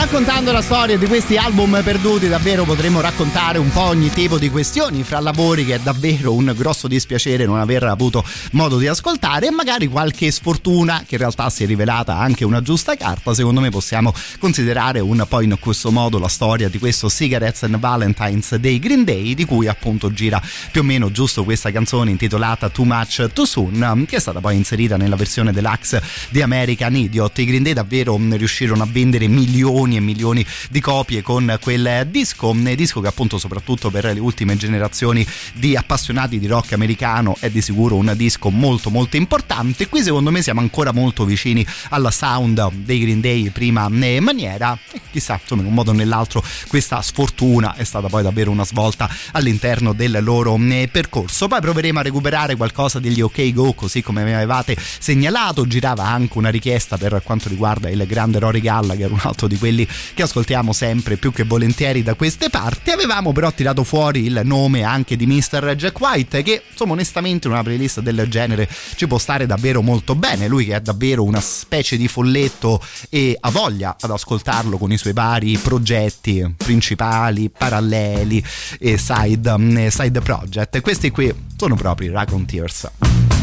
Raccontando la storia di questi album perduti, davvero potremmo raccontare un po' ogni tipo di questioni fra lavori che è davvero un grosso dispiacere non aver avuto modo di ascoltare e magari qualche sfortuna che in realtà si è rivelata anche una giusta carta. Secondo me possiamo considerare un po' in questo modo la storia di questo Cigarettes and Valentines dei Green Day, di cui appunto gira più o meno giusto questa canzone intitolata Too Much Too Soon, che è stata poi inserita nella versione deluxe di American Idiot. I Green Day davvero riuscirono a vendere milioni e milioni di copie con quel disco, disco che appunto soprattutto per le ultime generazioni di appassionati di rock americano è di sicuro un disco molto molto importante. Qui secondo me siamo ancora molto vicini alla sound dei Green Day prima eh, maniera e chissà insomma in un modo o nell'altro questa sfortuna è stata poi davvero una svolta all'interno del loro eh, percorso. Poi proveremo a recuperare qualcosa degli OK Go così come mi avevate segnalato, girava anche una richiesta per quanto riguarda il grande Rory Gallagher, un altro di quelli che ascoltiamo sempre più che volentieri da queste parti. Avevamo però tirato fuori il nome anche di Mr. Jack White che insomma onestamente in una playlist del genere ci può stare davvero molto bene. Lui che è davvero una specie di folletto e ha voglia ad ascoltarlo con i suoi vari progetti principali, paralleli e side, side project. Questi qui sono proprio i Raccoon Tears.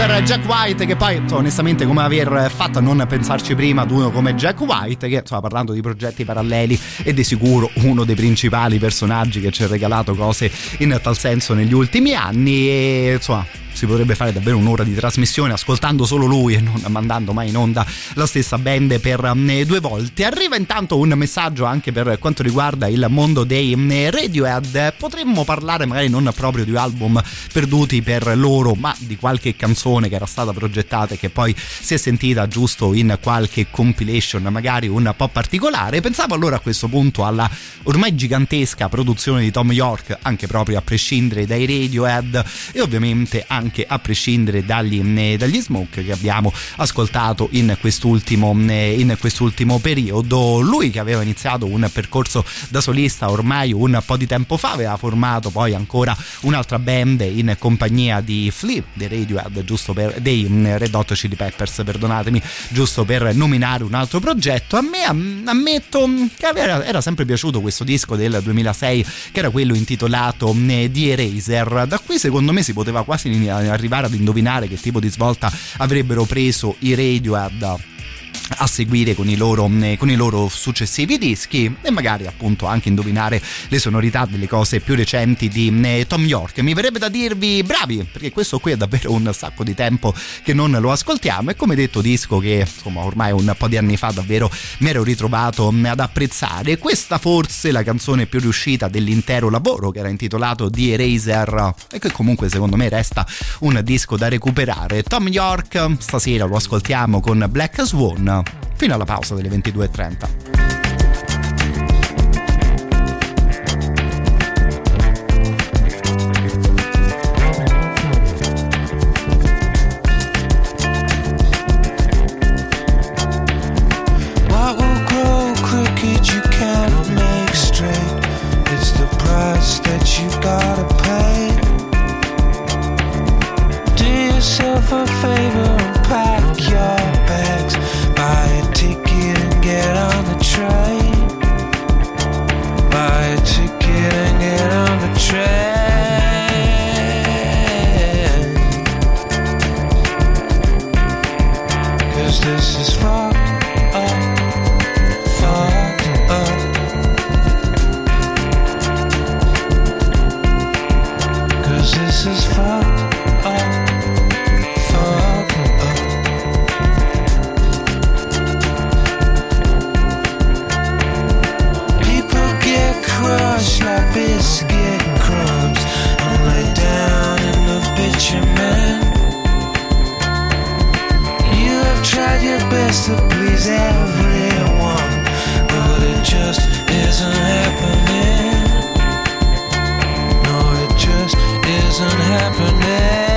Mr. Jack White che poi onestamente come aver fatto a non pensarci prima ad uno come Jack White che insomma parlando di progetti paralleli è di sicuro uno dei principali personaggi che ci ha regalato cose in tal senso negli ultimi anni e insomma si potrebbe fare davvero un'ora di trasmissione ascoltando solo lui e non mandando mai in onda la stessa band per um, due volte. Arriva intanto un messaggio anche per quanto riguarda il mondo dei um, Radiohead. Potremmo parlare magari non proprio di album perduti per loro, ma di qualche canzone che era stata progettata e che poi si è sentita giusto in qualche compilation, magari un po' particolare. Pensavo allora a questo punto alla ormai gigantesca produzione di Tom York, anche proprio a prescindere dai Radiohead e ovviamente anche anche a prescindere dagli, eh, dagli smoke che abbiamo ascoltato in quest'ultimo, eh, in quest'ultimo periodo. Lui che aveva iniziato un percorso da solista ormai un po' di tempo fa, aveva formato poi ancora un'altra band in compagnia di Flea, dei Radiohead, giusto per, dei mm, Red Hot Chili Peppers, perdonatemi, giusto per nominare un altro progetto. A me ammetto che era, era sempre piaciuto questo disco del 2006 che era quello intitolato The mm, Eraser. Da qui secondo me si poteva quasi arrivare ad indovinare che tipo di svolta avrebbero preso i Radiohead a seguire con i, loro, con i loro successivi dischi e magari appunto anche indovinare le sonorità delle cose più recenti di Tom York. Mi verrebbe da dirvi bravi perché questo qui è davvero un sacco di tempo che non lo ascoltiamo e come detto disco che insomma ormai un po' di anni fa davvero mi ero ritrovato ad apprezzare. Questa forse la canzone più riuscita dell'intero lavoro che era intitolato The Eraser e che comunque secondo me resta un disco da recuperare. Tom York stasera lo ascoltiamo con Black Swan fino alla pausa delle 22.30. What will everyone, but it just isn't happening. No, it just isn't happening.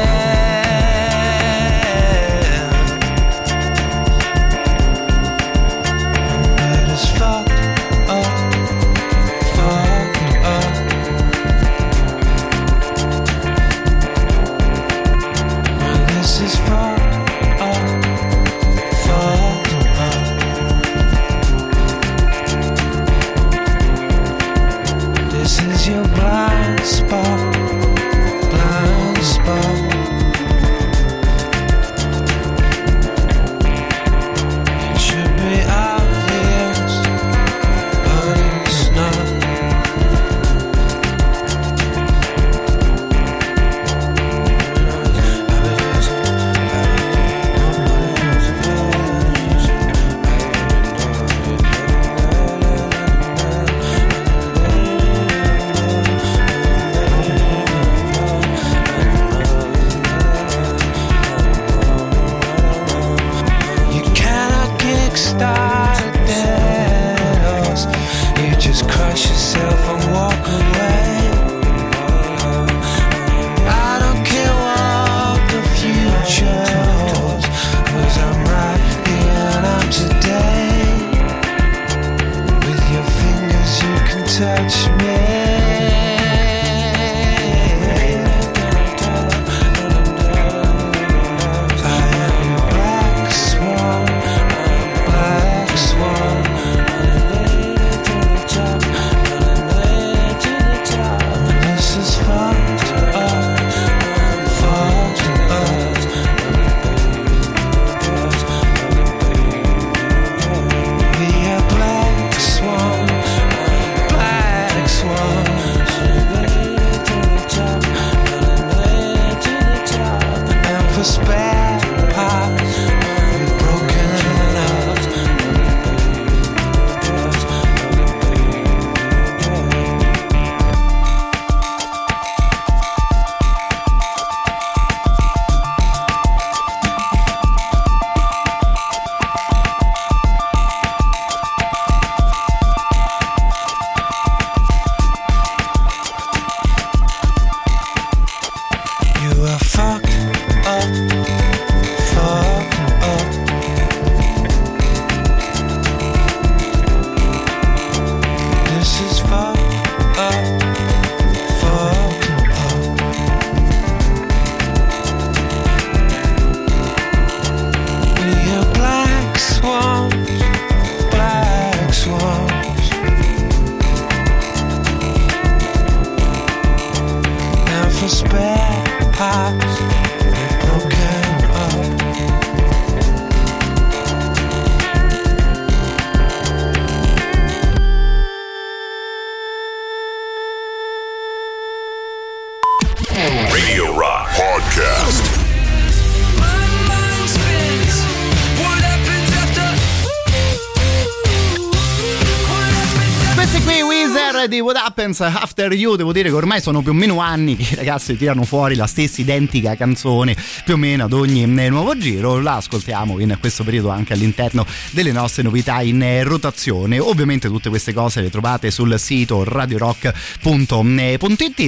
Happens After You devo dire che ormai sono più o meno anni che i ragazzi tirano fuori la stessa identica canzone più o meno ad ogni eh, nuovo giro. La ascoltiamo in questo periodo anche all'interno delle nostre novità in eh, rotazione. Ovviamente tutte queste cose le trovate sul sito radiorock.it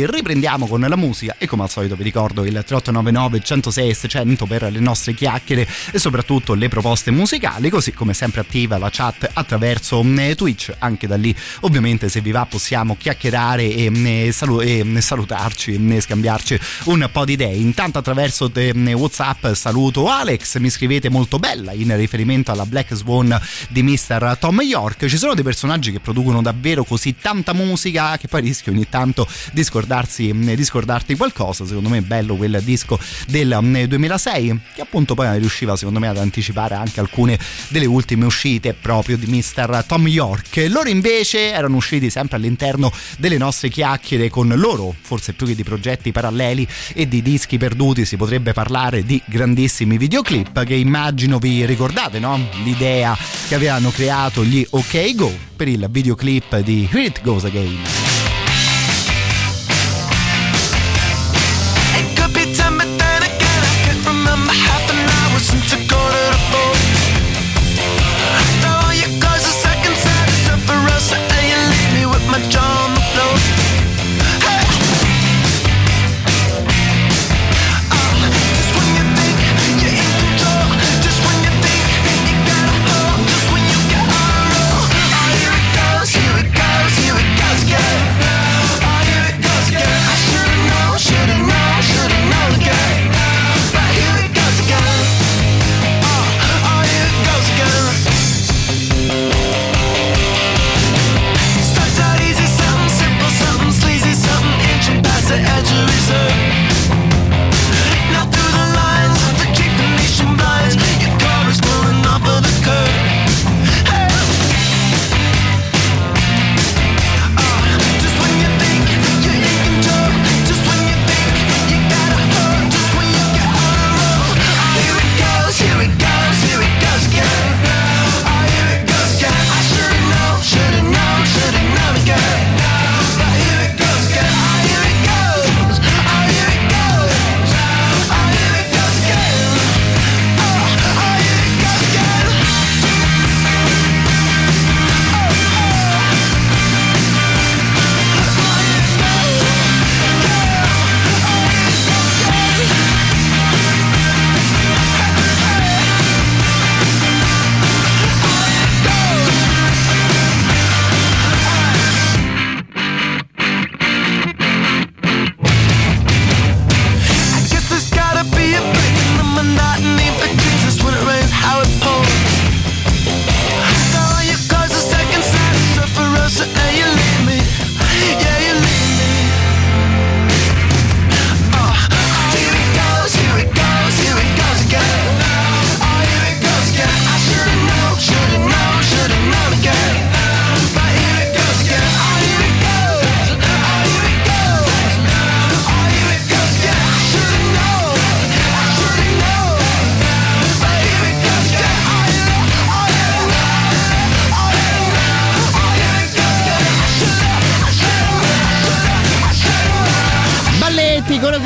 riprendiamo con la musica e come al solito vi ricordo il 3899 106 600 per le nostre chiacchiere e soprattutto le proposte musicali così come sempre attiva la chat attraverso eh, Twitch. Anche da lì ovviamente se vi va possiamo chiacchierare e, e salu- e salutarci e scambiarci un po' di idee intanto attraverso eh, whatsapp saluto Alex mi scrivete molto bella in riferimento alla Black Swan di Mr. Tom York ci sono dei personaggi che producono davvero così tanta musica che poi rischi ogni tanto di scordarsi di scordarti qualcosa secondo me è bello quel disco del mm, 2006 che appunto poi riusciva secondo me ad anticipare anche alcune delle ultime uscite proprio di Mr. Tom York loro invece erano usciti sempre all'interno delle nostre chiacchiere con loro forse più che di progetti paralleli e di dischi perduti si potrebbe parlare di grandissimi videoclip che immagino vi ricordate no? l'idea che avevano creato gli OK Go per il videoclip di Here It Goes Again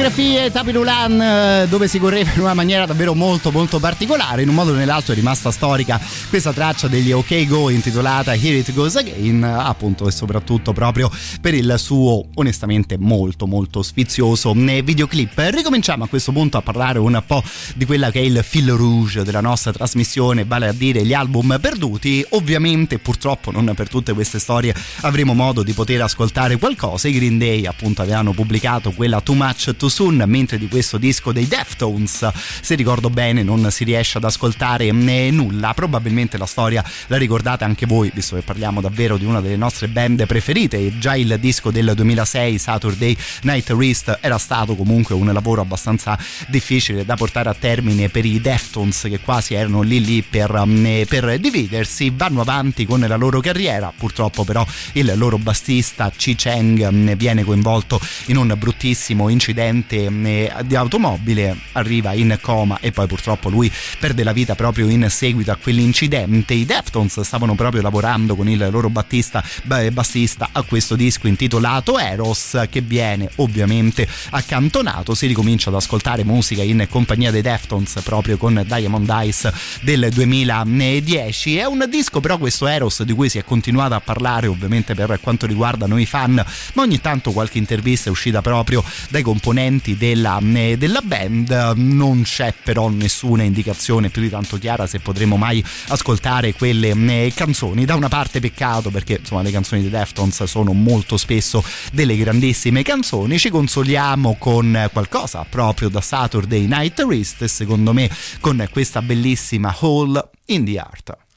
F coreografie Tapirulan eh, dove si correva in una maniera davvero molto molto particolare in un modo o nell'altro è rimasta storica questa traccia degli OK Go intitolata Here It Goes Again appunto e soprattutto proprio per il suo onestamente molto molto sfizioso eh, videoclip. Ricominciamo a questo punto a parlare un po' di quella che è il fil rouge della nostra trasmissione vale a dire gli album perduti. Ovviamente purtroppo non per tutte queste storie avremo modo di poter ascoltare qualcosa. I Green Day appunto avevano pubblicato quella Too Much Too Soon mentre di questo disco dei Deftones se ricordo bene non si riesce ad ascoltare eh, nulla. Probabilmente la storia la ricordate anche voi visto che parliamo davvero di una delle nostre band preferite. Già il disco del 2006 Saturday Night Wrist era stato comunque un lavoro abbastanza difficile da portare a termine per i Deftones che quasi erano lì lì per, eh, per dividersi. Vanno avanti con la loro carriera. Purtroppo però il loro bassista Chi Cheng eh, viene coinvolto in un bruttissimo incidente eh, di automobile, arriva in coma e poi purtroppo lui perde la vita proprio in seguito a quell'incidente. I Deftones stavano proprio lavorando con il loro battista, beh, bassista a questo disco intitolato Eros che viene ovviamente accantonato. Si ricomincia ad ascoltare musica in compagnia dei Deftones proprio con Diamond Eyes del 2010. È un disco però questo Eros di cui si è continuato a parlare ovviamente per quanto riguarda noi fan, ma ogni tanto qualche intervista è uscita proprio dai componenti della, eh, della band. Non c'è però nessuna indicazione più di tanto chiara se potremo mai ascoltare quelle eh, canzoni. Da una parte peccato perché insomma le canzoni di Deftones sono molto spesso delle grandissime canzoni. Ci consoliamo con qualcosa proprio da Saturday Night Wrist, secondo me con questa bellissima Hole in the Art.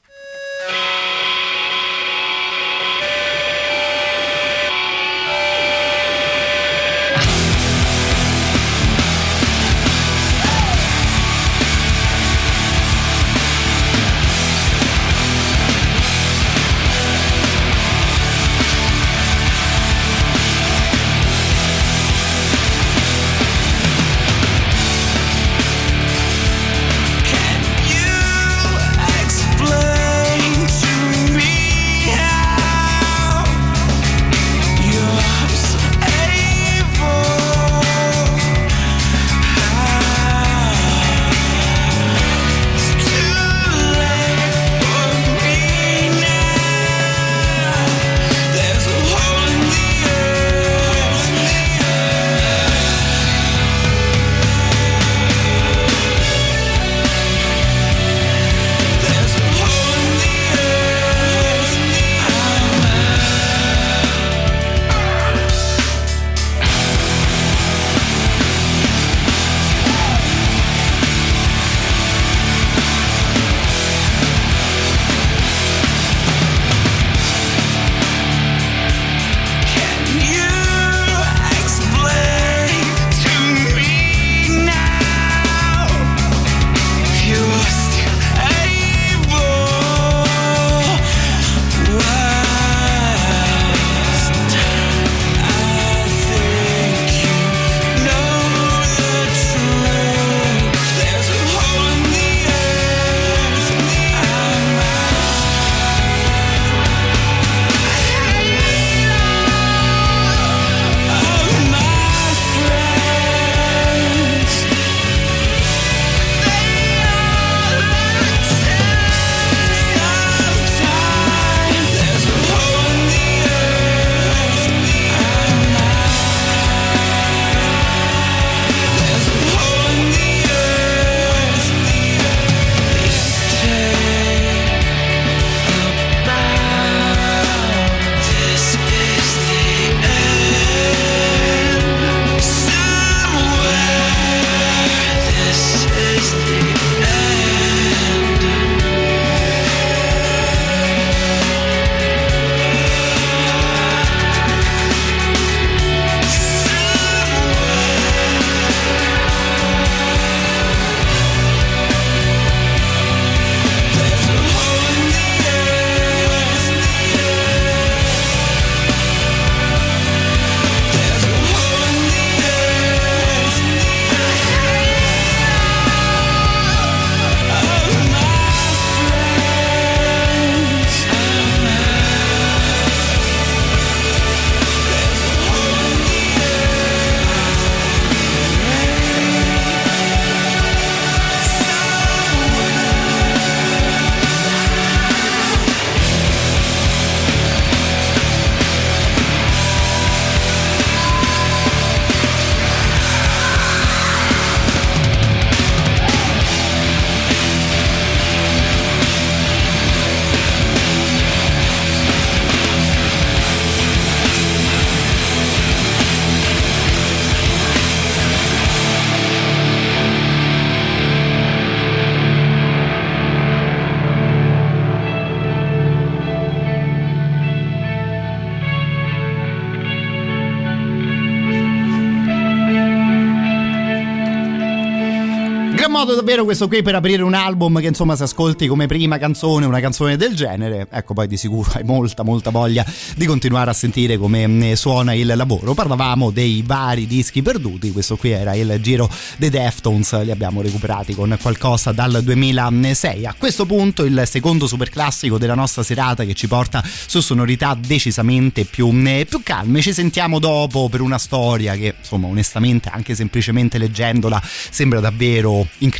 Modo davvero questo qui per aprire un album che insomma se ascolti come prima canzone una canzone del genere, ecco poi di sicuro hai molta molta voglia di continuare a sentire come mm, suona il lavoro. Parlavamo dei vari dischi perduti, questo qui era il giro dei Deftones, li abbiamo recuperati con qualcosa dal 2006. A questo punto il secondo super classico della nostra serata che ci porta su sonorità decisamente più, mm, più calme. Ci sentiamo dopo per una storia che insomma onestamente anche semplicemente leggendola sembra davvero incredibile.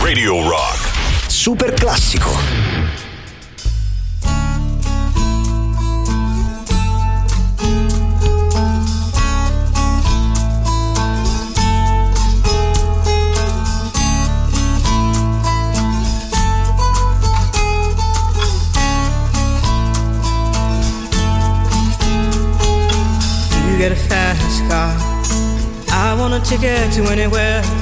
Radio Rock. Super classico. You get a fast car. I want a ticket to anywhere.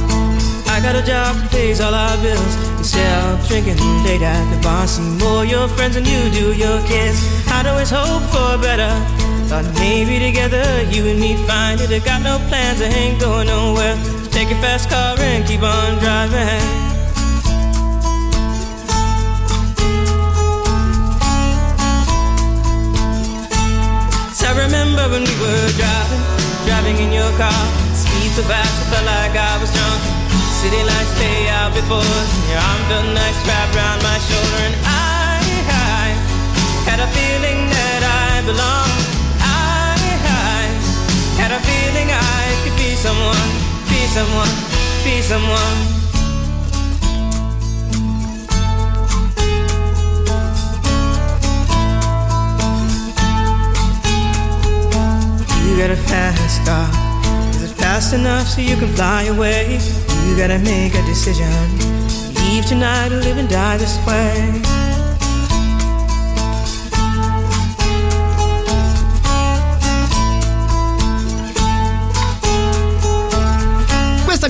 Got a job that pays all our bills. Instead of drinking late at the bar, see more your friends than you do your kids. I'd always hope for better. Thought maybe together you and me find it. I got no plans, I ain't going nowhere. So take your fast car and keep on driving. I remember when we were driving, driving in your car. Speed so fast, I felt like I was drunk. City lights lay out before your arm felt nice wrapped around my shoulder. And I, I had a feeling that I belonged. I, I had a feeling I could be someone, be someone, be someone. You got a fast car. Is it fast enough so you can fly away? You gotta make a decision. Leave tonight or live and die this way.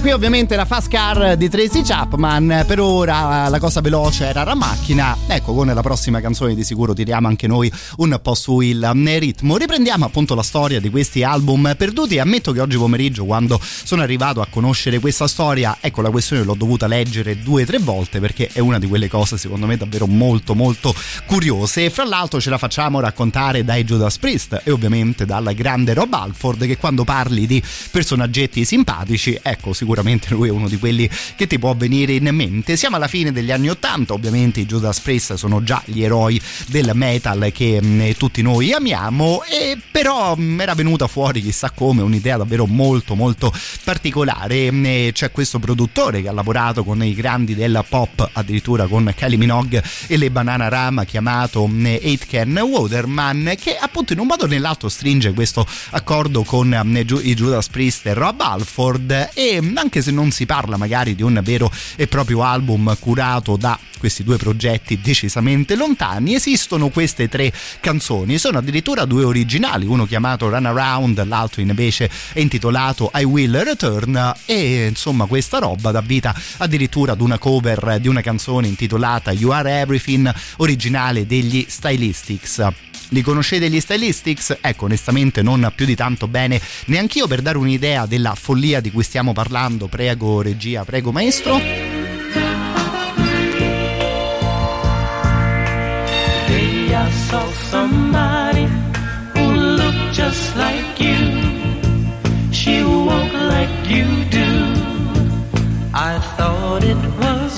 Qui ovviamente la fast car di Tracy Chapman, per ora la cosa veloce era la macchina, ecco con la prossima canzone di sicuro tiriamo anche noi un po' su il ritmo. Riprendiamo appunto la storia di questi album perduti. Ammetto che oggi pomeriggio quando sono arrivato a conoscere questa storia, ecco la questione l'ho dovuta leggere due o tre volte perché è una di quelle cose secondo me davvero molto molto curiose. E fra l'altro ce la facciamo raccontare dai Judas Priest e ovviamente dal grande Rob Alford che quando parli di personaggetti simpatici, ecco sicuramente lui è uno di quelli che ti può venire in mente. Siamo alla fine degli anni Ottanta, ovviamente i Judas Priest sono già gli eroi del metal che mh, tutti noi amiamo, e però mh, era venuta fuori chissà come un'idea davvero molto molto particolare. Mh, c'è questo produttore che ha lavorato con i grandi del pop, addirittura con Kelly Minogue e le Banana Rama, chiamato Aitken Waterman, che appunto in un modo o nell'altro stringe questo accordo con i Judas Priest e Rob Alford e anche se non si parla magari di un vero e proprio album curato da questi due progetti decisamente lontani, esistono queste tre canzoni. Sono addirittura due originali, uno chiamato Run Around, l'altro invece è intitolato I Will Return e insomma questa roba dà vita addirittura ad una cover di una canzone intitolata You Are Everything, originale degli Stylistics. Li conoscete gli Stylistics? Ecco, onestamente non più di tanto bene neanch'io per dare un'idea della follia di cui stiamo parlando. Prego regia, prego maestro. I thought it was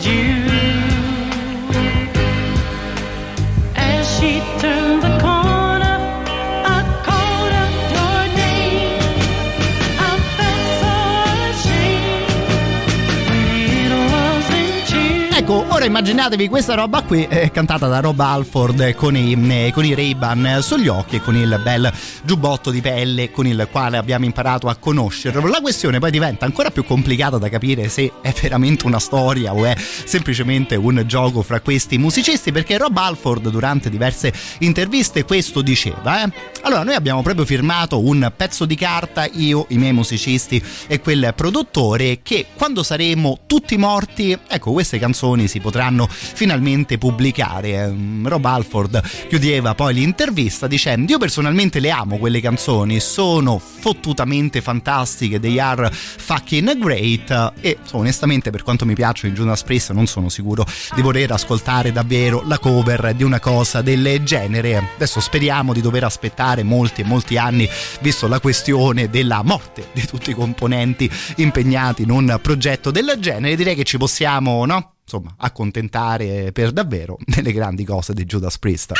Ecco, ora immaginatevi questa roba qui eh, cantata da Rob Alford con i, eh, con i Ray-Ban sugli occhi e con il bel giubbotto di pelle con il quale abbiamo imparato a conoscerlo. La questione poi diventa ancora più complicata da capire se è veramente una storia o è semplicemente un gioco fra questi musicisti perché Rob Alford durante diverse interviste questo diceva. Eh? Allora, noi abbiamo proprio firmato un pezzo di carta, io, i miei musicisti e quel produttore, che quando saremo tutti morti, ecco, queste canzoni si potranno finalmente pubblicare. Ehm, Rob Alford chiudeva poi l'intervista dicendo: Io personalmente le amo quelle canzoni, sono fottutamente fantastiche, they are fucking great. E onestamente, per quanto mi piacciono i Jonas Priest, non sono sicuro di voler ascoltare davvero la cover di una cosa del genere. Adesso speriamo di dover aspettare molti e molti anni, visto la questione della morte di tutti i componenti impegnati in un progetto del genere. Direi che ci possiamo, no? Insomma, accontentare per davvero delle grandi cose di Judas Priest.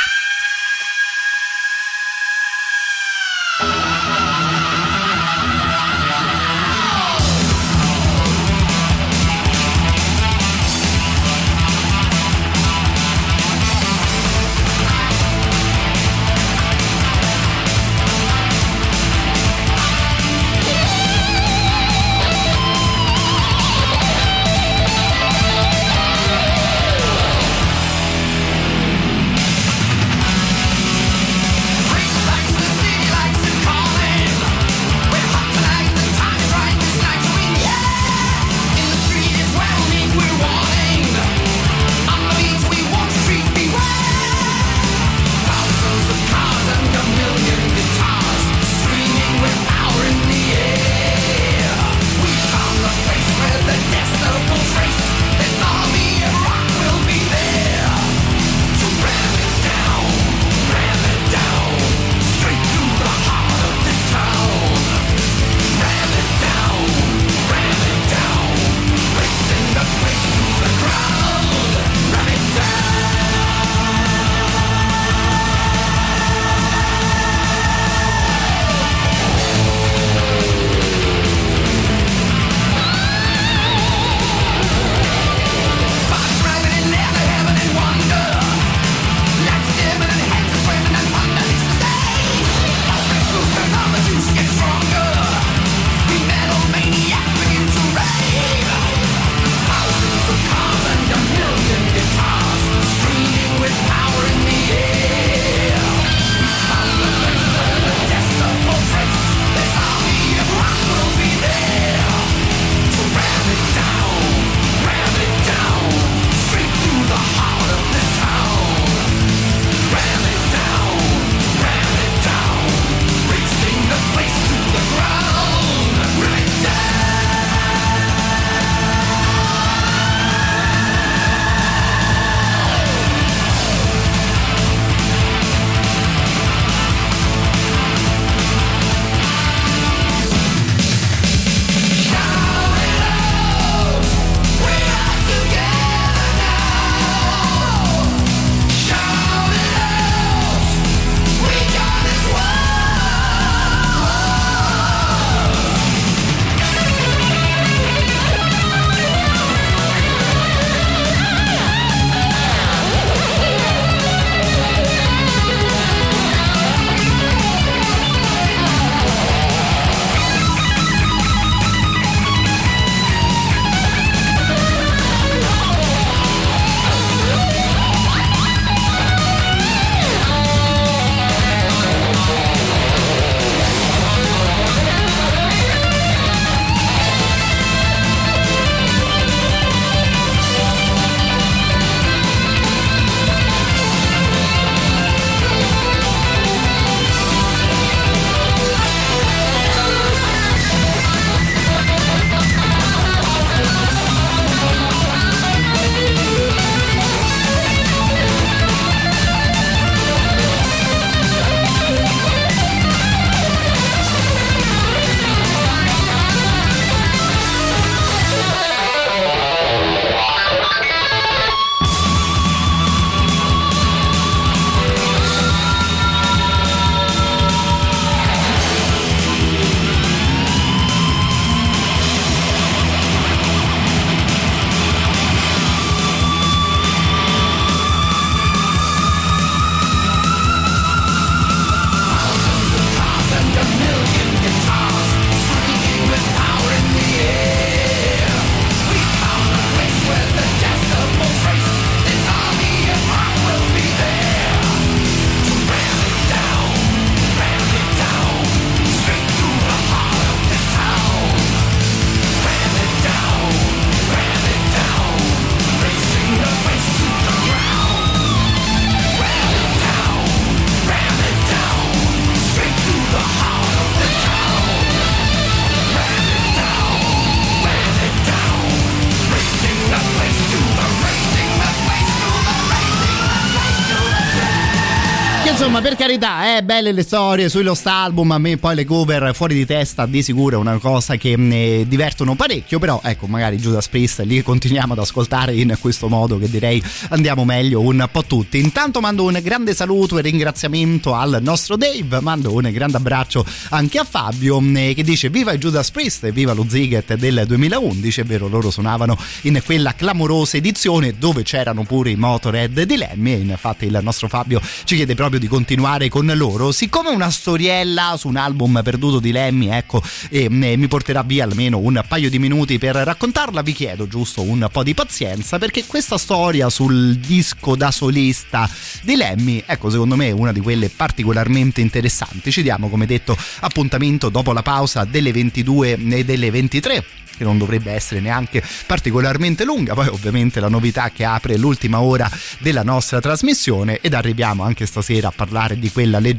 Insomma, per carità, eh, belle le storie sui Lost Album, a me poi le cover fuori di testa di sicuro è una cosa che ne divertono parecchio, però ecco, magari Judas Priest li continuiamo ad ascoltare in questo modo che direi andiamo meglio un po' tutti. Intanto mando un grande saluto e ringraziamento al nostro Dave, mando un grande abbraccio anche a Fabio eh, che dice viva Judas Priest e viva lo Ziget del 2011, è vero, loro suonavano in quella clamorosa edizione dove c'erano pure i Motorhead di Lemmy e infatti il nostro Fabio ci chiede proprio di continuare con loro. Siccome una storiella su un album perduto di Lemmy, ecco, e, e, mi porterà via almeno un paio di minuti per raccontarla, vi chiedo giusto un po' di pazienza perché questa storia sul disco da solista di Lemmy, ecco, secondo me è una di quelle particolarmente interessanti. Ci diamo, come detto, appuntamento dopo la pausa delle 22 e delle 23 che non dovrebbe essere neanche particolarmente lunga, poi ovviamente la novità che apre l'ultima ora della nostra trasmissione ed arriviamo anche stasera a parlare di quella leggenda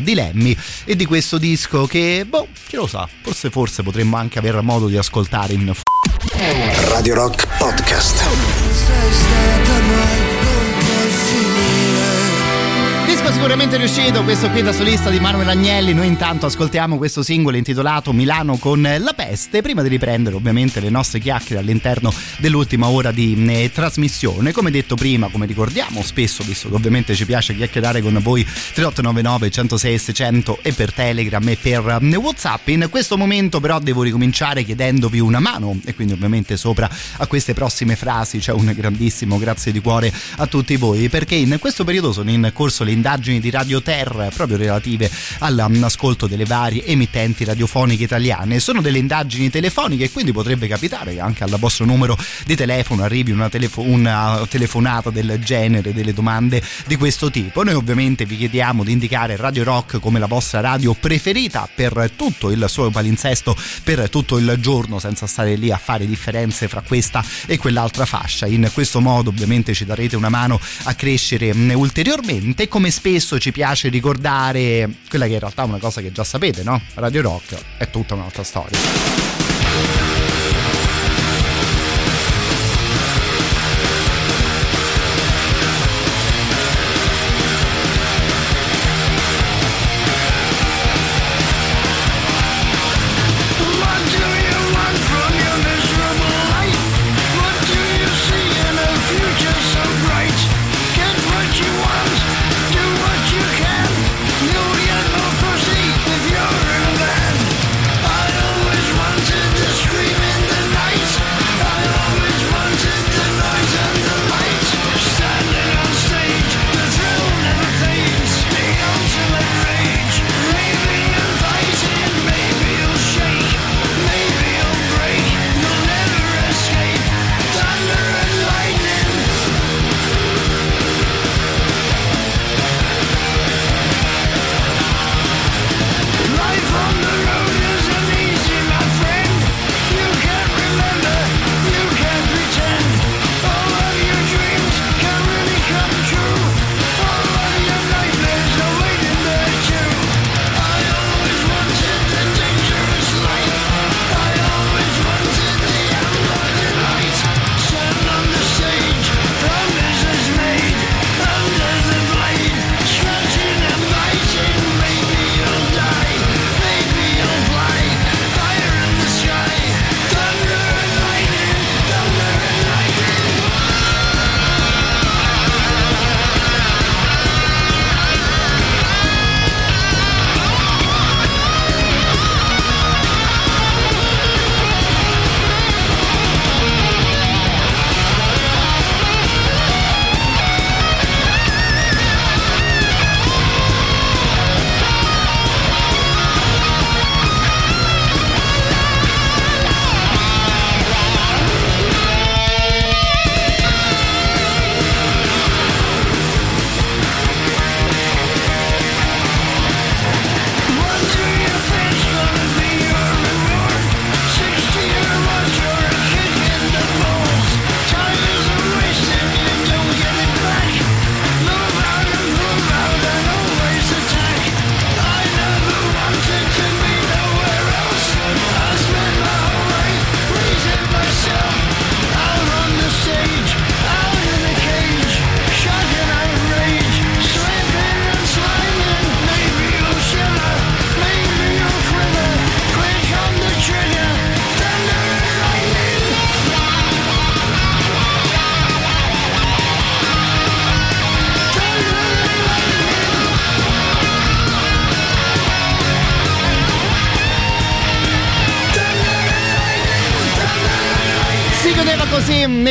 di Lemmy e di questo disco che, boh, chi lo sa, forse forse potremmo anche avere modo di ascoltare in Radio Rock Podcast. Disco sicuramente riuscito, questo qui da solista di Manuel Agnelli. Noi intanto ascoltiamo questo singolo intitolato Milano con la peste, prima di riprendere ovviamente le nostre chiacchiere all'interno dell'ultima ora di eh, trasmissione. Come detto prima, come ricordiamo spesso, visto che ovviamente ci piace chiacchierare con voi 3899 106 600 e per Telegram e per eh, Whatsapp. In questo momento però devo ricominciare chiedendovi una mano e quindi ovviamente sopra a queste prossime frasi c'è un grandissimo grazie di cuore a tutti voi perché in questo periodo sono in corso le indagini di Radio Terra proprio relative all'ascolto delle varie emittenti radiofoniche italiane. Sono delle indagini telefoniche e quindi potrebbe capitare che anche al vostro numero di telefono arrivi una, telefo- una telefonata del genere, delle domande di questo tipo. Noi ovviamente vi chiediamo di indicare Radio Rock come la vostra radio preferita per tutto il suo palinsesto, per tutto il giorno, senza stare lì a fare differenze fra questa e quell'altra fascia. In questo modo ovviamente ci darete una mano a crescere ulteriormente come spesso ci piace ricordare quella che in realtà è una cosa che già sapete, no? Radio Rock è tutta un'altra storia.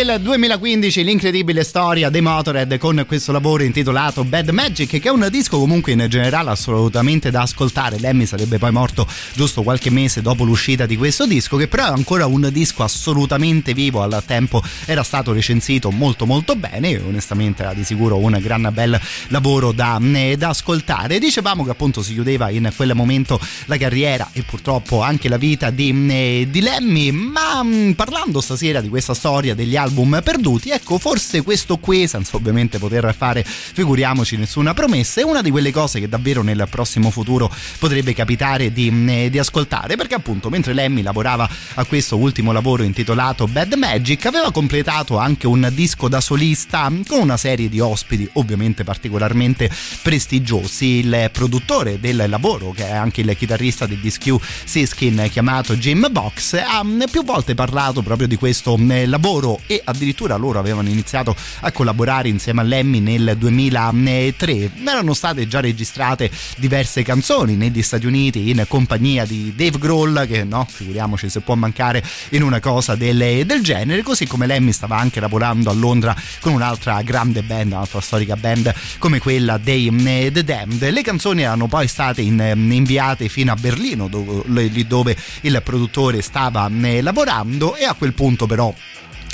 Nel 2015 l'incredibile storia dei Motorhead con questo lavoro intitolato Bad Magic che è un disco comunque in generale assolutamente da ascoltare. Lemmy sarebbe poi morto giusto qualche mese dopo l'uscita di questo disco che però è ancora un disco assolutamente vivo. Al tempo era stato recensito molto molto bene e onestamente era di sicuro un gran bel lavoro da, eh, da ascoltare. Dicevamo che appunto si chiudeva in quel momento la carriera e purtroppo anche la vita di, eh, di Lemmy ma mh, parlando stasera di questa storia degli album perduti ecco forse questo qui senza ovviamente poter fare figuriamoci nessuna promessa è una di quelle cose che davvero nel prossimo futuro potrebbe capitare di, eh, di ascoltare perché appunto mentre Lemmy lavorava a questo ultimo lavoro intitolato Bad Magic aveva completato anche un disco da solista con una serie di ospiti ovviamente particolarmente prestigiosi. Il produttore del lavoro che è anche il chitarrista del disco Siskin chiamato Jim Box ha più volte parlato proprio di questo lavoro e addirittura loro avevano iniziato a collaborare insieme a Lemmy nel 2003 erano state già registrate diverse canzoni negli Stati Uniti in compagnia di Dave Grohl che no figuriamoci se può mancare in una cosa del, del genere. Così come Lemmy stava anche lavorando a Londra con un'altra grande band un'altra storica band come quella dei eh, The Damned. Le canzoni erano poi state in, eh, inviate fino a Berlino dove, lì dove il produttore stava eh, lavorando e a quel punto però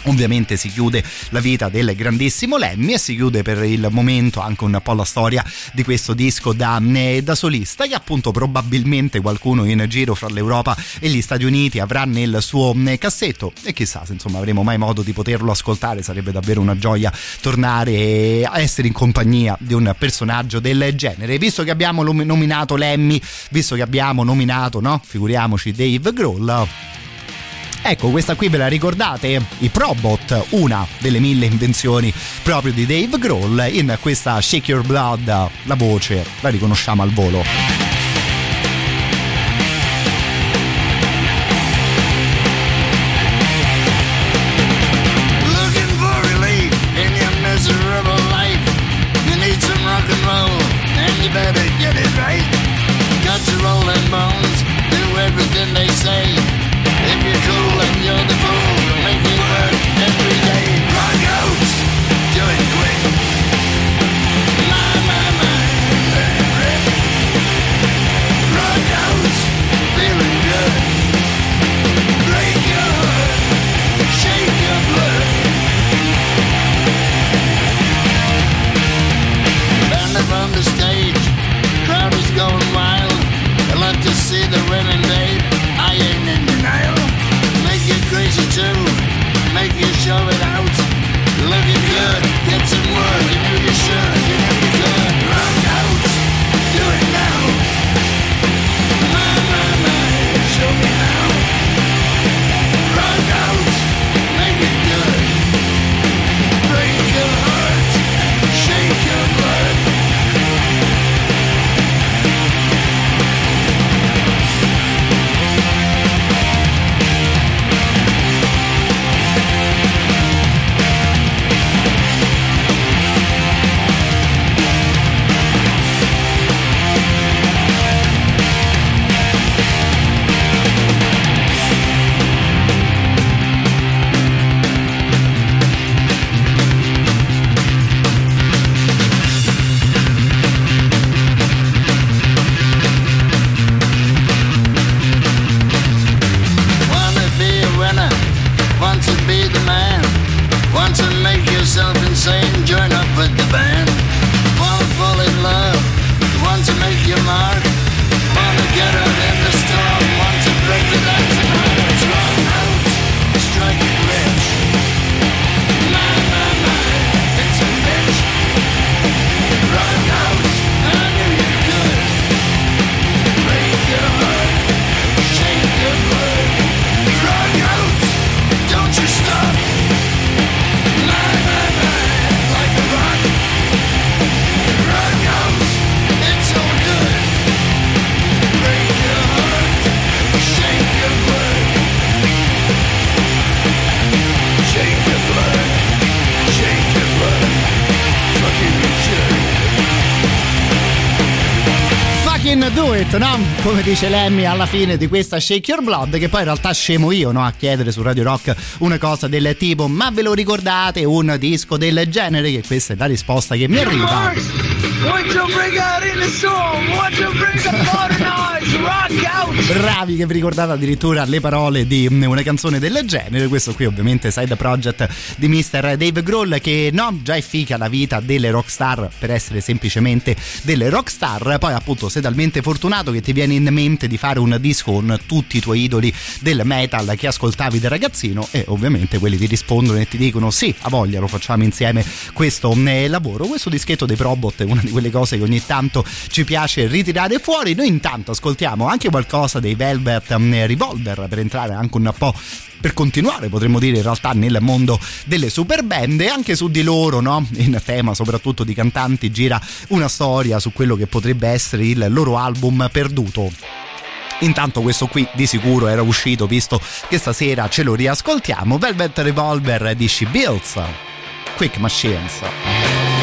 Ovviamente si chiude la vita del grandissimo Lemmy e si chiude per il momento anche un po' la storia di questo disco da, eh, da, solista che appunto probabilmente qualcuno in giro fra l'Europa e gli Stati Uniti avrà nel suo eh, cassetto e chissà se insomma avremo mai modo di poterlo ascoltare. Sarebbe davvero una gioia tornare a essere in compagnia di un personaggio del genere. Visto che abbiamo nominato Lemmy visto che abbiamo nominato no figuriamoci Dave Grohl Ecco, questa qui ve la ricordate? I Probot, una delle mille invenzioni proprio di Dave Grohl. In questa Shake Your Blood, la voce la riconosciamo al volo. It, no? Come dice Lemmy alla fine di questa Shake Your Blood, che poi in realtà scemo io, no? A chiedere su Radio Rock una cosa del tipo, ma ve lo ricordate un disco del genere? Che questa è la risposta che mi arriva. What Bravi che vi ricordate addirittura le parole di una canzone del genere. Questo qui ovviamente side project di Mr. Dave Grohl che no, già è fica la vita delle rockstar per essere semplicemente delle rockstar. Poi appunto sei talmente fortunato che ti viene in mente di fare un disco con tutti i tuoi idoli del metal che ascoltavi da ragazzino e ovviamente quelli ti rispondono e ti dicono sì, a voglia lo facciamo insieme questo eh, lavoro. Questo dischetto dei Probot è una di quelle cose che ogni tanto ci piace ritirare fuori. Noi intanto ascoltiamo anche qualcosa dei Velvet eh, Revolver per entrare anche un po' per continuare potremmo dire in realtà nel mondo delle super band e anche su di loro no? in tema soprattutto di cantanti gira una storia su quello che potrebbe essere il loro album perduto Intanto questo qui di sicuro era uscito visto che stasera ce lo riascoltiamo. Velvet Revolver di She Builds. Quick Machines.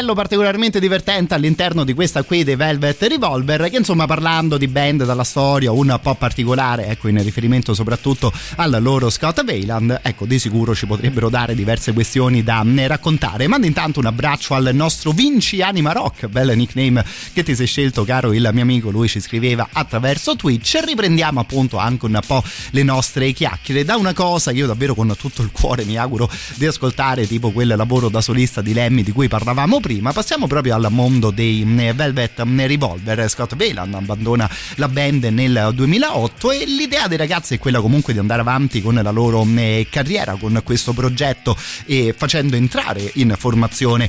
Ritornello particolarmente divertente all'interno di questa qui dei Velvet Revolver che insomma parlando di band dalla storia un po' particolare ecco in riferimento soprattutto al loro Scott Weiland ecco di sicuro ci potrebbero dare diverse questioni da mm, raccontare. Mando intanto un abbraccio al nostro Vinci Anima Rock bel nickname che ti sei scelto caro il mio amico. Lui ci scriveva attraverso Twitch. Riprendiamo appunto anche un po' le nostre chiacchiere. Da una cosa che io davvero con tutto il cuore mi auguro di ascoltare tipo quel lavoro da solista di Lemmy di cui parlavamo prima passiamo proprio al mondo dei mm, Velvet mm, Revolver Scott Weiland abbandona la band nel 2008 e l'idea dei ragazzi è quella comunque di andare avanti con la loro mm, carriera con questo progetto e facendo entrare in formazione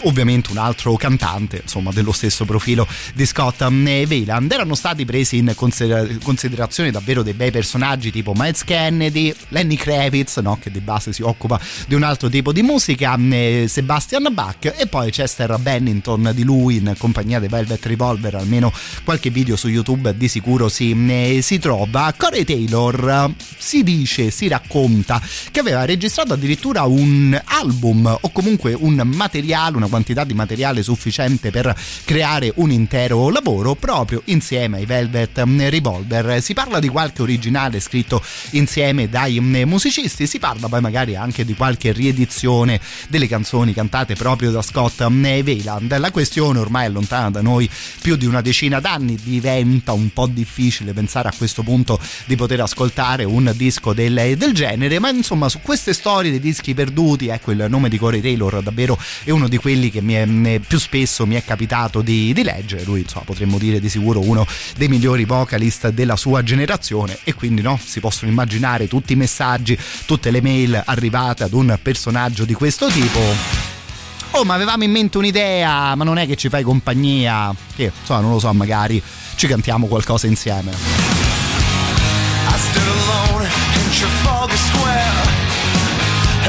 ovviamente un altro cantante insomma dello stesso profilo di Scott Weiland erano stati presi in consider- considerazione davvero dei bei personaggi tipo Miles Kennedy Lenny Kravitz no? che di base si occupa di un altro tipo di musica eh, Sebastian Bach e poi Chester Bennington di lui in compagnia dei Velvet Revolver almeno qualche video su YouTube di sicuro si, si trova Corey Taylor si dice, si racconta che aveva registrato addirittura un album o comunque un materiale, una quantità di materiale sufficiente per creare un intero lavoro proprio insieme ai Velvet Revolver. Si parla di qualche originale scritto insieme dai musicisti, si parla poi magari anche di qualche riedizione delle canzoni cantate proprio da Scott Weiland. La questione ormai è lontana da noi più di una decina d'anni, diventa un po' difficile pensare a questo punto di poter ascoltare un disco del, del genere, ma insomma su queste storie dei dischi perduti, ecco il nome di Corey Taylor davvero è uno di quelli che è, più spesso mi è capitato di, di leggere, lui insomma potremmo dire di sicuro uno dei migliori vocalist della sua generazione e quindi no, si possono immaginare tutti i messaggi, tutte le mail arrivate ad un personaggio di questo tipo. Oh, ma avevamo in mente un'idea, ma non è che ci fai compagnia. Che, insomma, non lo so, magari ci cantiamo qualcosa insieme. I stood alone in Trafalgar Square. I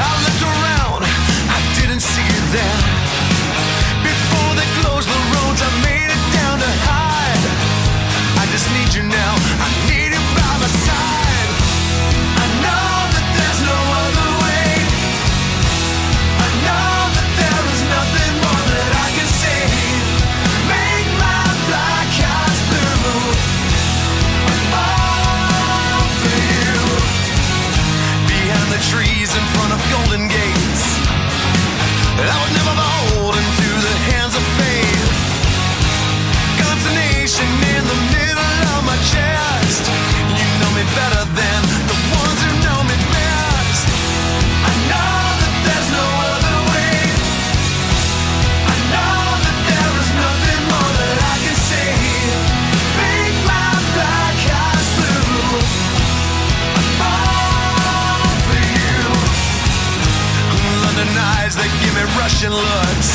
Russian looks.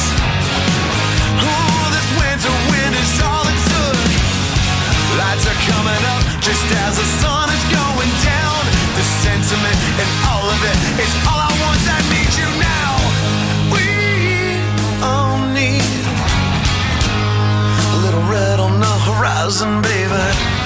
Ooh, this winter wind is all it took. Lights are coming up just as the sun is going down. The sentiment and all of it is all I want. I need you now. We all need a little red on the horizon, baby.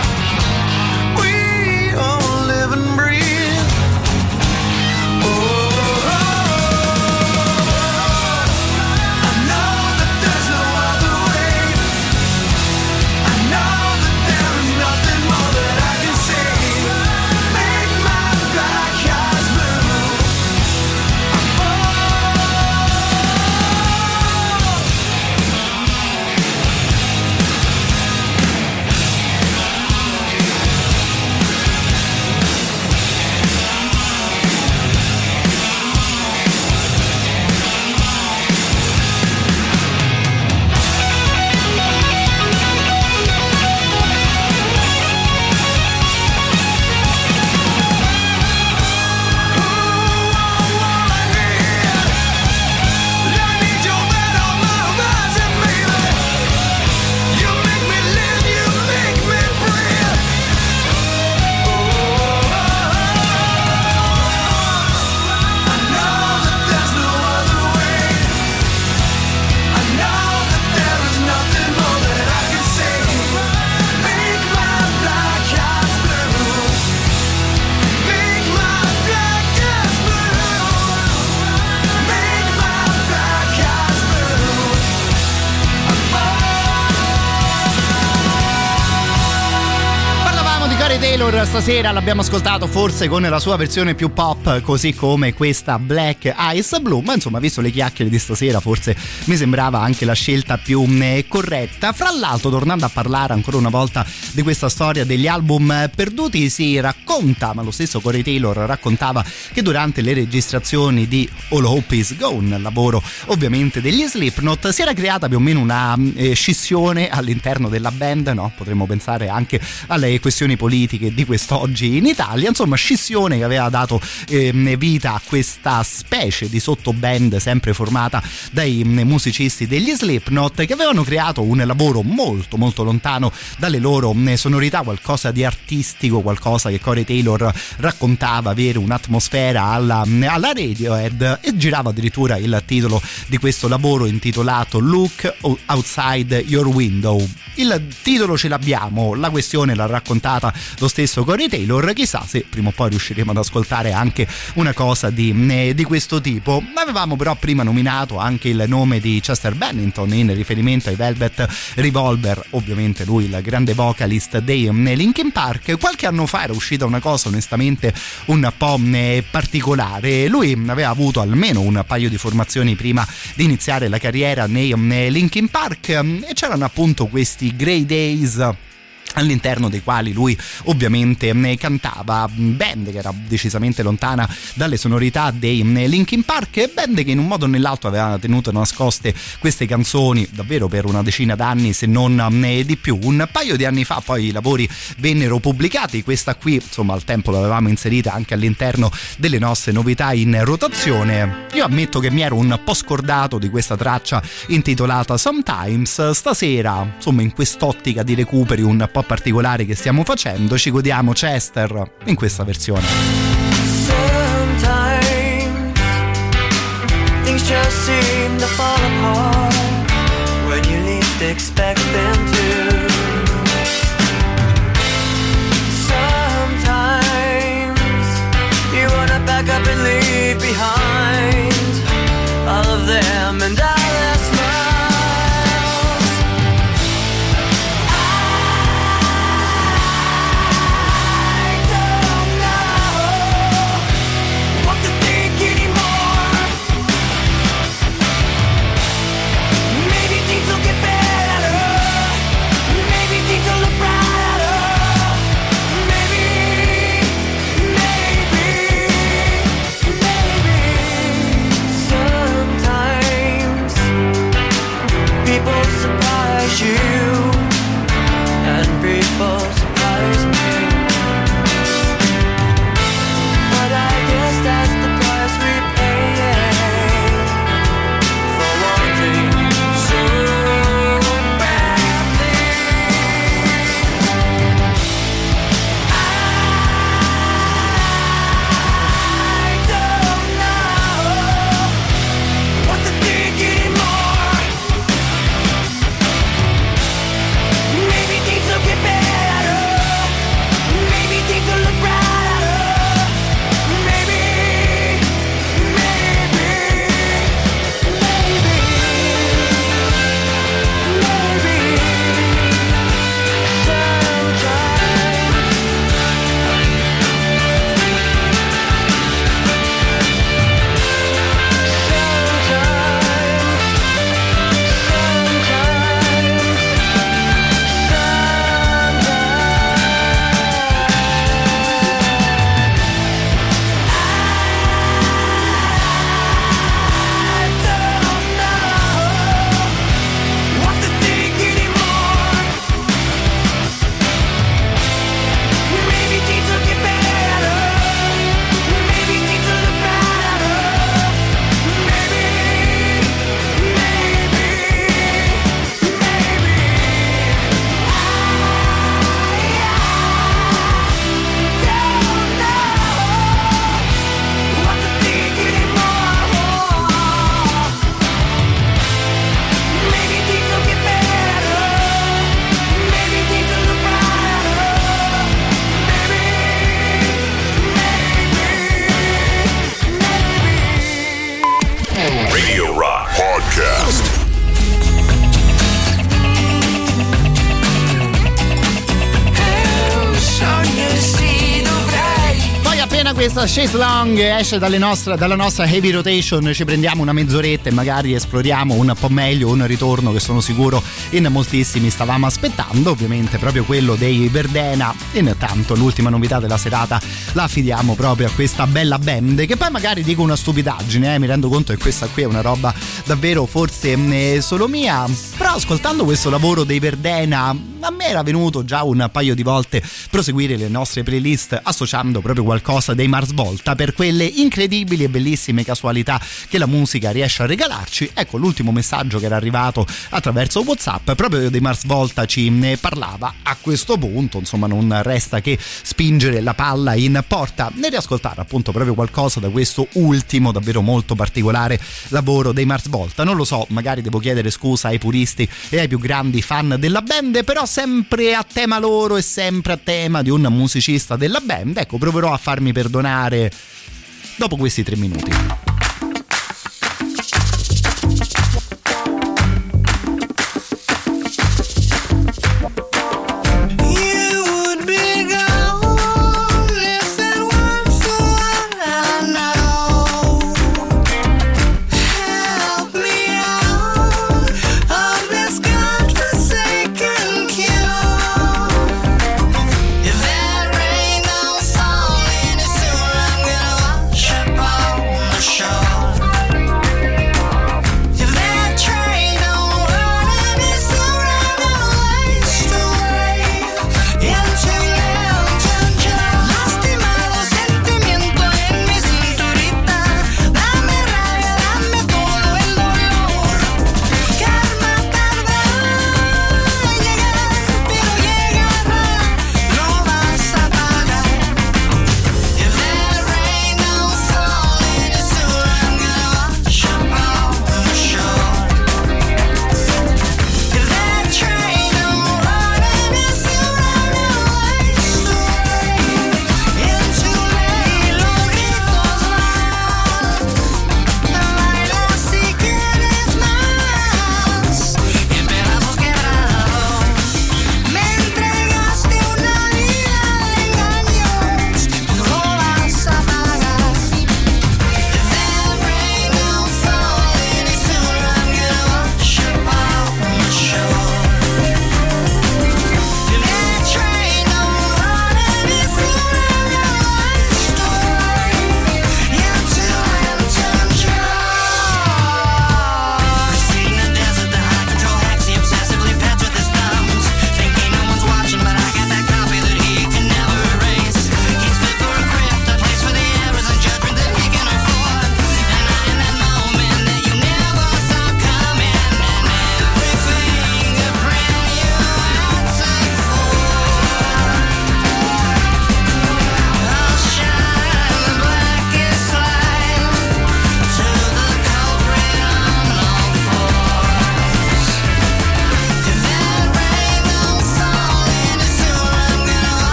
Stasera l'abbiamo ascoltato forse con la sua versione più pop, così come questa Black Ice Blue, ma insomma, visto le chiacchiere di stasera, forse mi sembrava anche la scelta più eh, corretta. Fra l'altro, tornando a parlare ancora una volta di questa storia degli album perduti, si racconta, ma lo stesso Corey Taylor raccontava che durante le registrazioni di All Hope Is Gone, lavoro ovviamente degli Slipknot, si era creata più o meno una eh, scissione all'interno della band, no? Potremmo pensare anche alle questioni politiche di quest'oggi in Italia, insomma scissione che aveva dato eh, vita a questa specie di sottoband sempre formata dai musicisti degli Slipknot che avevano creato un lavoro molto molto lontano dalle loro sonorità, qualcosa di artistico, qualcosa che Corey Taylor raccontava avere un'atmosfera alla, alla Radiohead e girava addirittura il titolo di questo lavoro intitolato Look Outside Your Window. Il titolo ce l'abbiamo, la questione l'ha raccontata lo stesso Corey Taylor, chissà se prima o poi riusciremo ad ascoltare anche una cosa di, eh, di questo tipo. Avevamo però prima nominato anche il nome di Chester Bennington in riferimento ai Velvet Revolver, ovviamente lui il grande vocalist dei eh, Linkin Park. Qualche anno fa era uscita una cosa onestamente un po' eh, particolare. Lui aveva avuto almeno un paio di formazioni prima di iniziare la carriera nei Linkin Park e c'erano appunto questi Grey Days all'interno dei quali lui ovviamente cantava band che era decisamente lontana dalle sonorità dei Linkin Park band che in un modo o nell'altro aveva tenuto nascoste queste canzoni davvero per una decina d'anni se non di più. Un paio di anni fa poi i lavori vennero pubblicati. Questa qui insomma al tempo l'avevamo inserita anche all'interno delle nostre novità in rotazione. Io ammetto che mi ero un po' scordato di questa traccia intitolata Sometimes. Stasera insomma in quest'ottica di recuperi un po' particolari che stiamo facendo ci godiamo Chester in questa versione. Sometimes things questa Chase Long esce nostre- dalla nostra heavy rotation, ci prendiamo una mezz'oretta e magari esploriamo un po' meglio un ritorno che sono sicuro in moltissimi stavamo aspettando, ovviamente proprio quello dei Verdena. Intanto l'ultima novità della serata la affidiamo proprio a questa bella band che poi magari dico una stupidaggine, eh, mi rendo conto che questa qui è una roba davvero forse eh, solo mia, però ascoltando questo lavoro dei Verdena a me era venuto già un paio di volte proseguire le nostre playlist associando proprio qualcosa dei Mars Volta per quelle incredibili e bellissime casualità che la musica riesce a regalarci. Ecco l'ultimo messaggio che era arrivato attraverso WhatsApp proprio dei Mars Volta ci ne parlava. A questo punto, insomma, non resta che spingere la palla in porta e riascoltare appunto proprio qualcosa da questo ultimo davvero molto particolare lavoro dei Mars Volta. Non lo so, magari devo chiedere scusa ai puristi e ai più grandi fan della band, però sempre a tema loro e sempre a tema di un musicista della band. Ecco, proverò a farmi perdonare dopo questi tre minuti.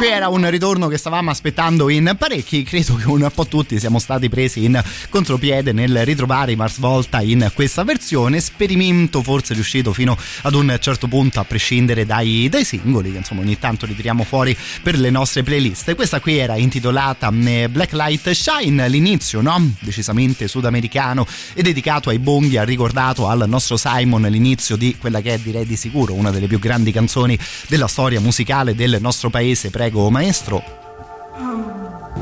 Qui era un ritorno che stavamo aspettando in parecchi. Credo che un po' tutti siamo stati presi in contropiede nel ritrovare i Mars Volta in questa versione. Esperimento forse riuscito fino ad un certo punto, a prescindere dai, dai singoli, che insomma ogni tanto li tiriamo fuori per le nostre playlist. Questa qui era intitolata eh, Black Light Shine, l'inizio, no? Decisamente sudamericano e dedicato ai bonghi, ha ricordato al nostro Simon l'inizio di quella che è direi di sicuro una delle più grandi canzoni della storia musicale del nostro paese. Prego, maestro.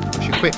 Eccoci qui.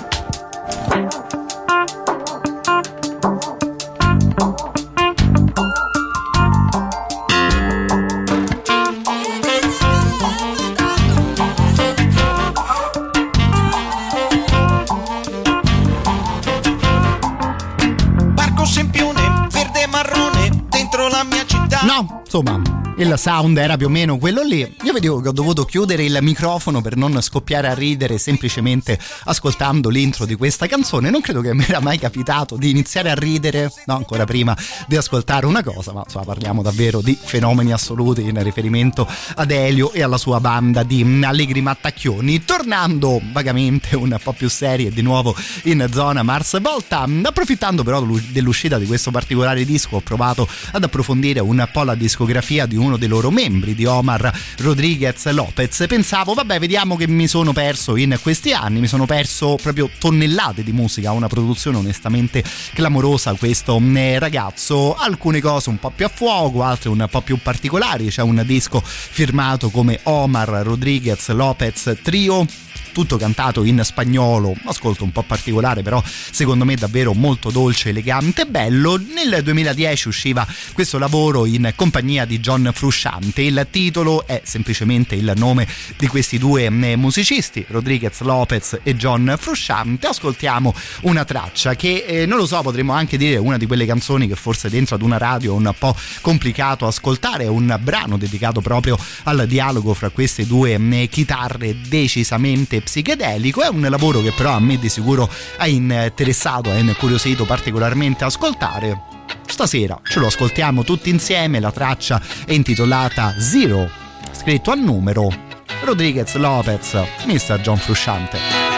Parco Sempione, verde e marrone, dentro la mia città. No, insomma il sound era più o meno quello lì. Io vedevo che ho dovuto chiudere il microfono per non scoppiare a ridere semplicemente ascoltando l'intro di questa canzone. Non credo che mi era mai capitato di iniziare a ridere, no, ancora prima di ascoltare una cosa, ma insomma parliamo davvero di fenomeni assoluti in riferimento ad Elio e alla sua banda di Allegri Mattacchioni. Tornando vagamente un po' più serie di nuovo in zona Mars Volta, approfittando però dell'uscita di questo particolare disco, ho provato ad approfondire un po' la discografia di uno dei loro membri, di Omar Rodriguez Lopez. Pensavo, vabbè, vediamo che mi sono perso in questi anni, mi sono perso proprio tonnellate di musica, una produzione onestamente clamorosa questo mm, ragazzo, alcune cose un po' più a fuoco, altre un po' più particolari, c'è un disco firmato come Omar Rodriguez Lopez Trio tutto cantato in spagnolo, ascolto un po' particolare però secondo me davvero molto dolce, elegante e bello. Nel 2010 usciva questo lavoro in compagnia di John Frusciante, il titolo è semplicemente il nome di questi due mm, musicisti, Rodriguez Lopez e John Frusciante. Ascoltiamo una traccia che eh, non lo so, potremmo anche dire una di quelle canzoni che forse dentro ad una radio è un po' complicato ascoltare, un brano dedicato proprio al dialogo fra queste due mm, chitarre decisamente psichedelico. È un lavoro che però a me di sicuro ha interessato, ha incuriosito particolarmente ascoltare. Stasera ce lo ascoltiamo tutti insieme, la traccia è intitolata Zero, scritto a numero Rodriguez Lopez, Mr. John Frusciante.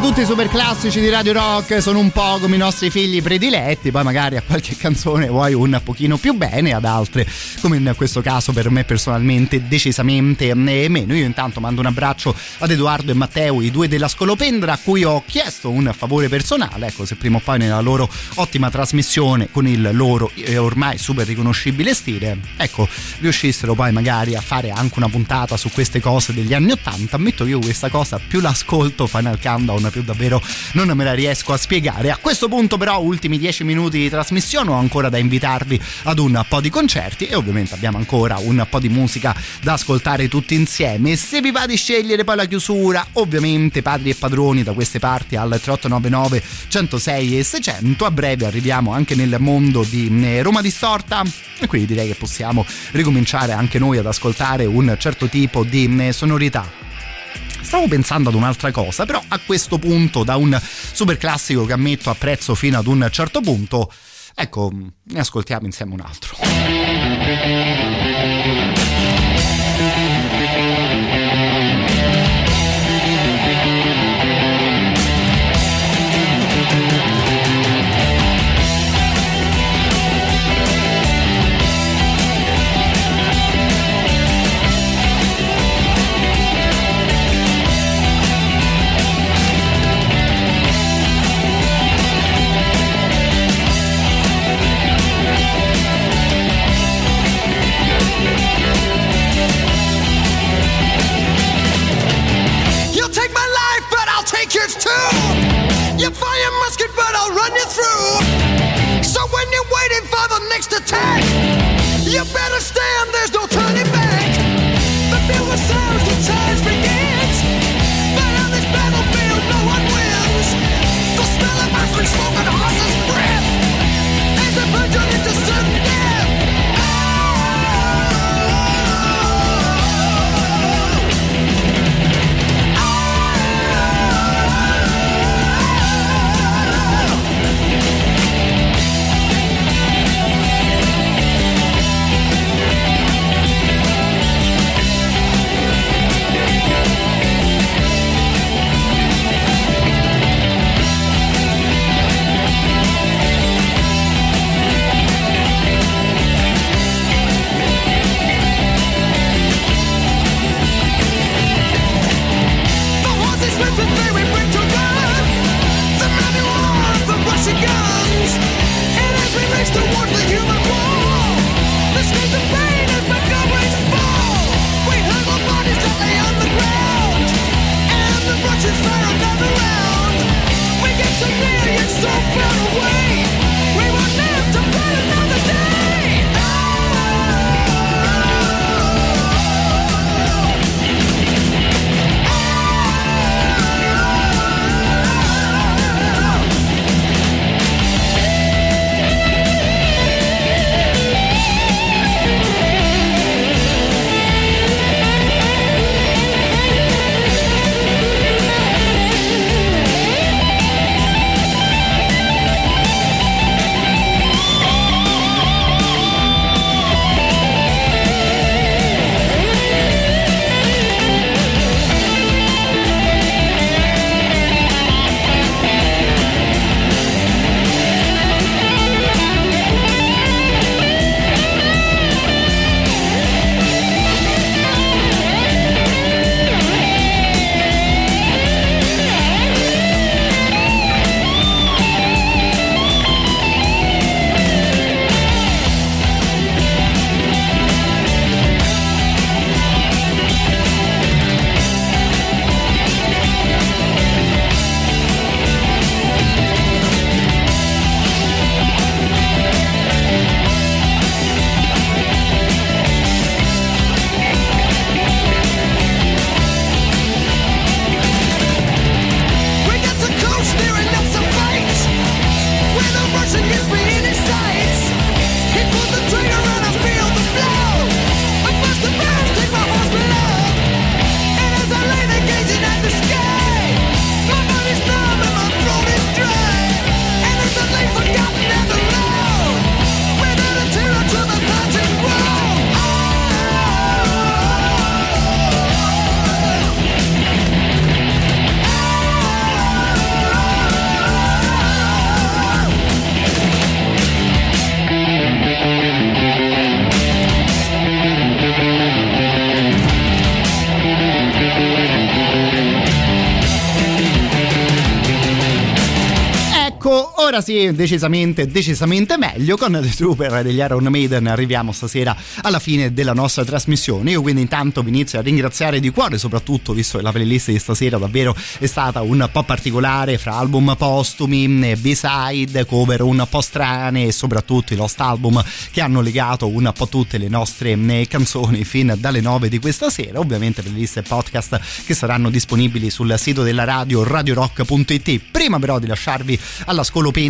Tutti i super classici di Radio Rock sono un po' come i nostri figli prediletti, poi magari a qualche canzone vuoi un pochino più bene, ad altre, come in questo caso per me personalmente, decisamente meno. Io intanto mando un abbraccio ad Edoardo e Matteo, i due della Scolopendra, a cui ho chiesto un favore personale, ecco se prima o poi nella loro ottima trasmissione con il loro eh, ormai super riconoscibile stile, ecco, riuscissero poi magari a fare anche una puntata su queste cose degli anni Ottanta, ammetto io questa cosa più l'ascolto Final Countdown più davvero non me la riesco a spiegare. A questo punto però ultimi 10 minuti di trasmissione ho ancora da invitarvi ad un po' di concerti e ovviamente abbiamo ancora un po' di musica da ascoltare tutti insieme. Se vi va di scegliere poi la chiusura, ovviamente padri e padroni da queste parti al 3899 106 e 600. A breve arriviamo anche nel mondo di eh, Roma Distorta e quindi direi che possiamo ricominciare anche noi ad ascoltare un certo tipo di eh, sonorità Stavo pensando ad un'altra cosa, però a questo punto, da un super classico che ammetto apprezzo fino ad un certo punto, ecco, ne ascoltiamo insieme un altro. Sì, decisamente, decisamente meglio. Con The Trooper degli Iron Maiden arriviamo stasera alla fine della nostra trasmissione. Io quindi intanto vi inizio a ringraziare di cuore, soprattutto visto che la playlist di stasera davvero è stata un po' particolare fra album postumi, B-side, cover un po' strane e soprattutto i Lost Album che hanno legato un po' tutte le nostre eh, canzoni fin dalle 9 di questa sera. Ovviamente playlist e podcast che saranno disponibili sul sito della radio radiorock.it. Prima però di lasciarvi alla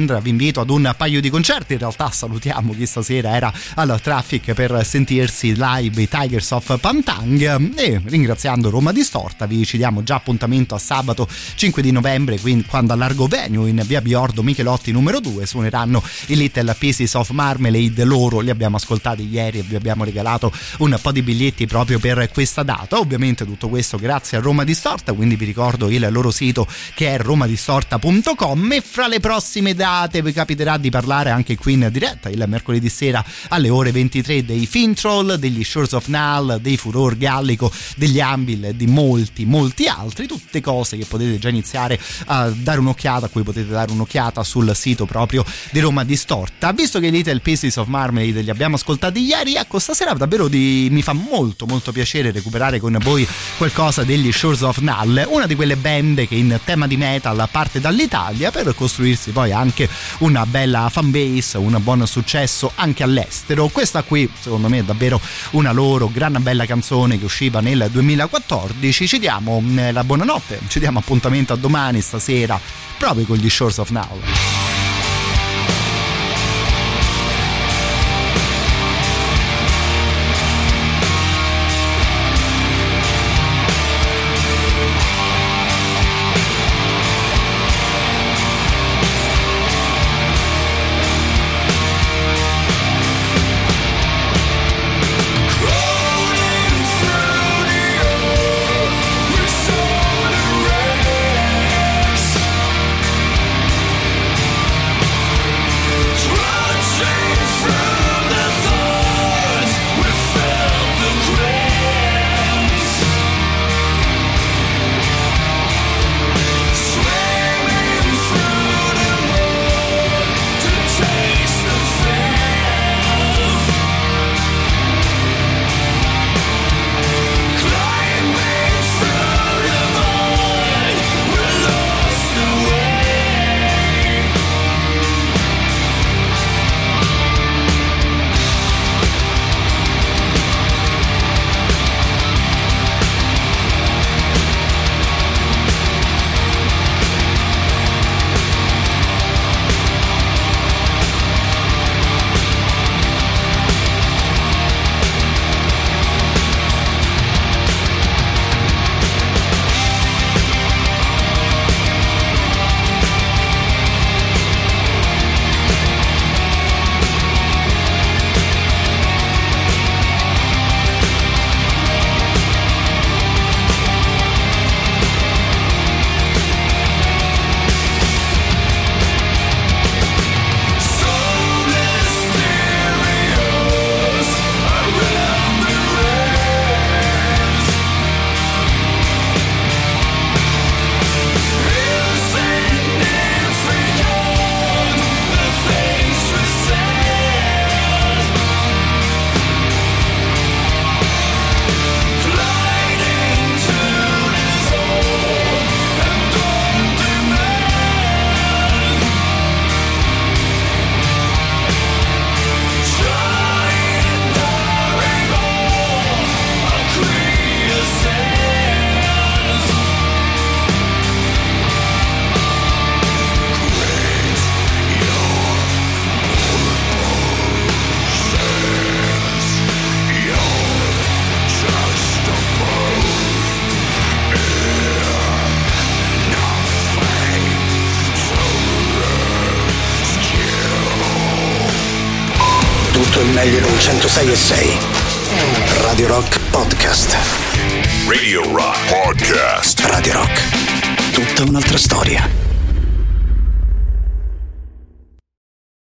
scolopendra vi invito ad un paio di concerti. In realtà salutiamo chi stasera era al traffic per sentirsi live i Tigers of Pantang. E ringraziando Roma Distorta vi ci diamo già appuntamento a sabato 5 di novembre quindi quando a Largo Venue in via Biordo Michelotti numero 2 suoneranno i Little Pieces of Marmalade. Loro li abbiamo ascoltati ieri e vi abbiamo regalato un po' di biglietti proprio per questa data. Ovviamente tutto questo grazie a Roma Distorta quindi vi ricordo il loro sito che è romadistorta.com e fra le prossime date vi capiterà di parlare anche qui in diretta il mercoledì sera alle ore 23 dei Fintroll, degli Shores of Null, dei Furor Gallico, degli Ambil e di molti molti altri, tutte cose che potete già iniziare a dare un'occhiata, a cui potete dare un'occhiata sul sito proprio di Roma Distorta. Visto che Little Pieces of Marmalade li abbiamo ascoltati ieri, ecco stasera davvero di, mi fa molto molto piacere recuperare con voi qualcosa degli Shores of Null, una di quelle band che in tema di metal parte dall'Italia per costruirsi poi anche una bella fanbase, un buon successo anche all'estero. Questa qui secondo me è davvero una loro gran bella canzone che usciva nel 2014. Ci diamo mm, la buonanotte, ci diamo appuntamento a domani stasera proprio con gli Shores of Now. 106 e 6.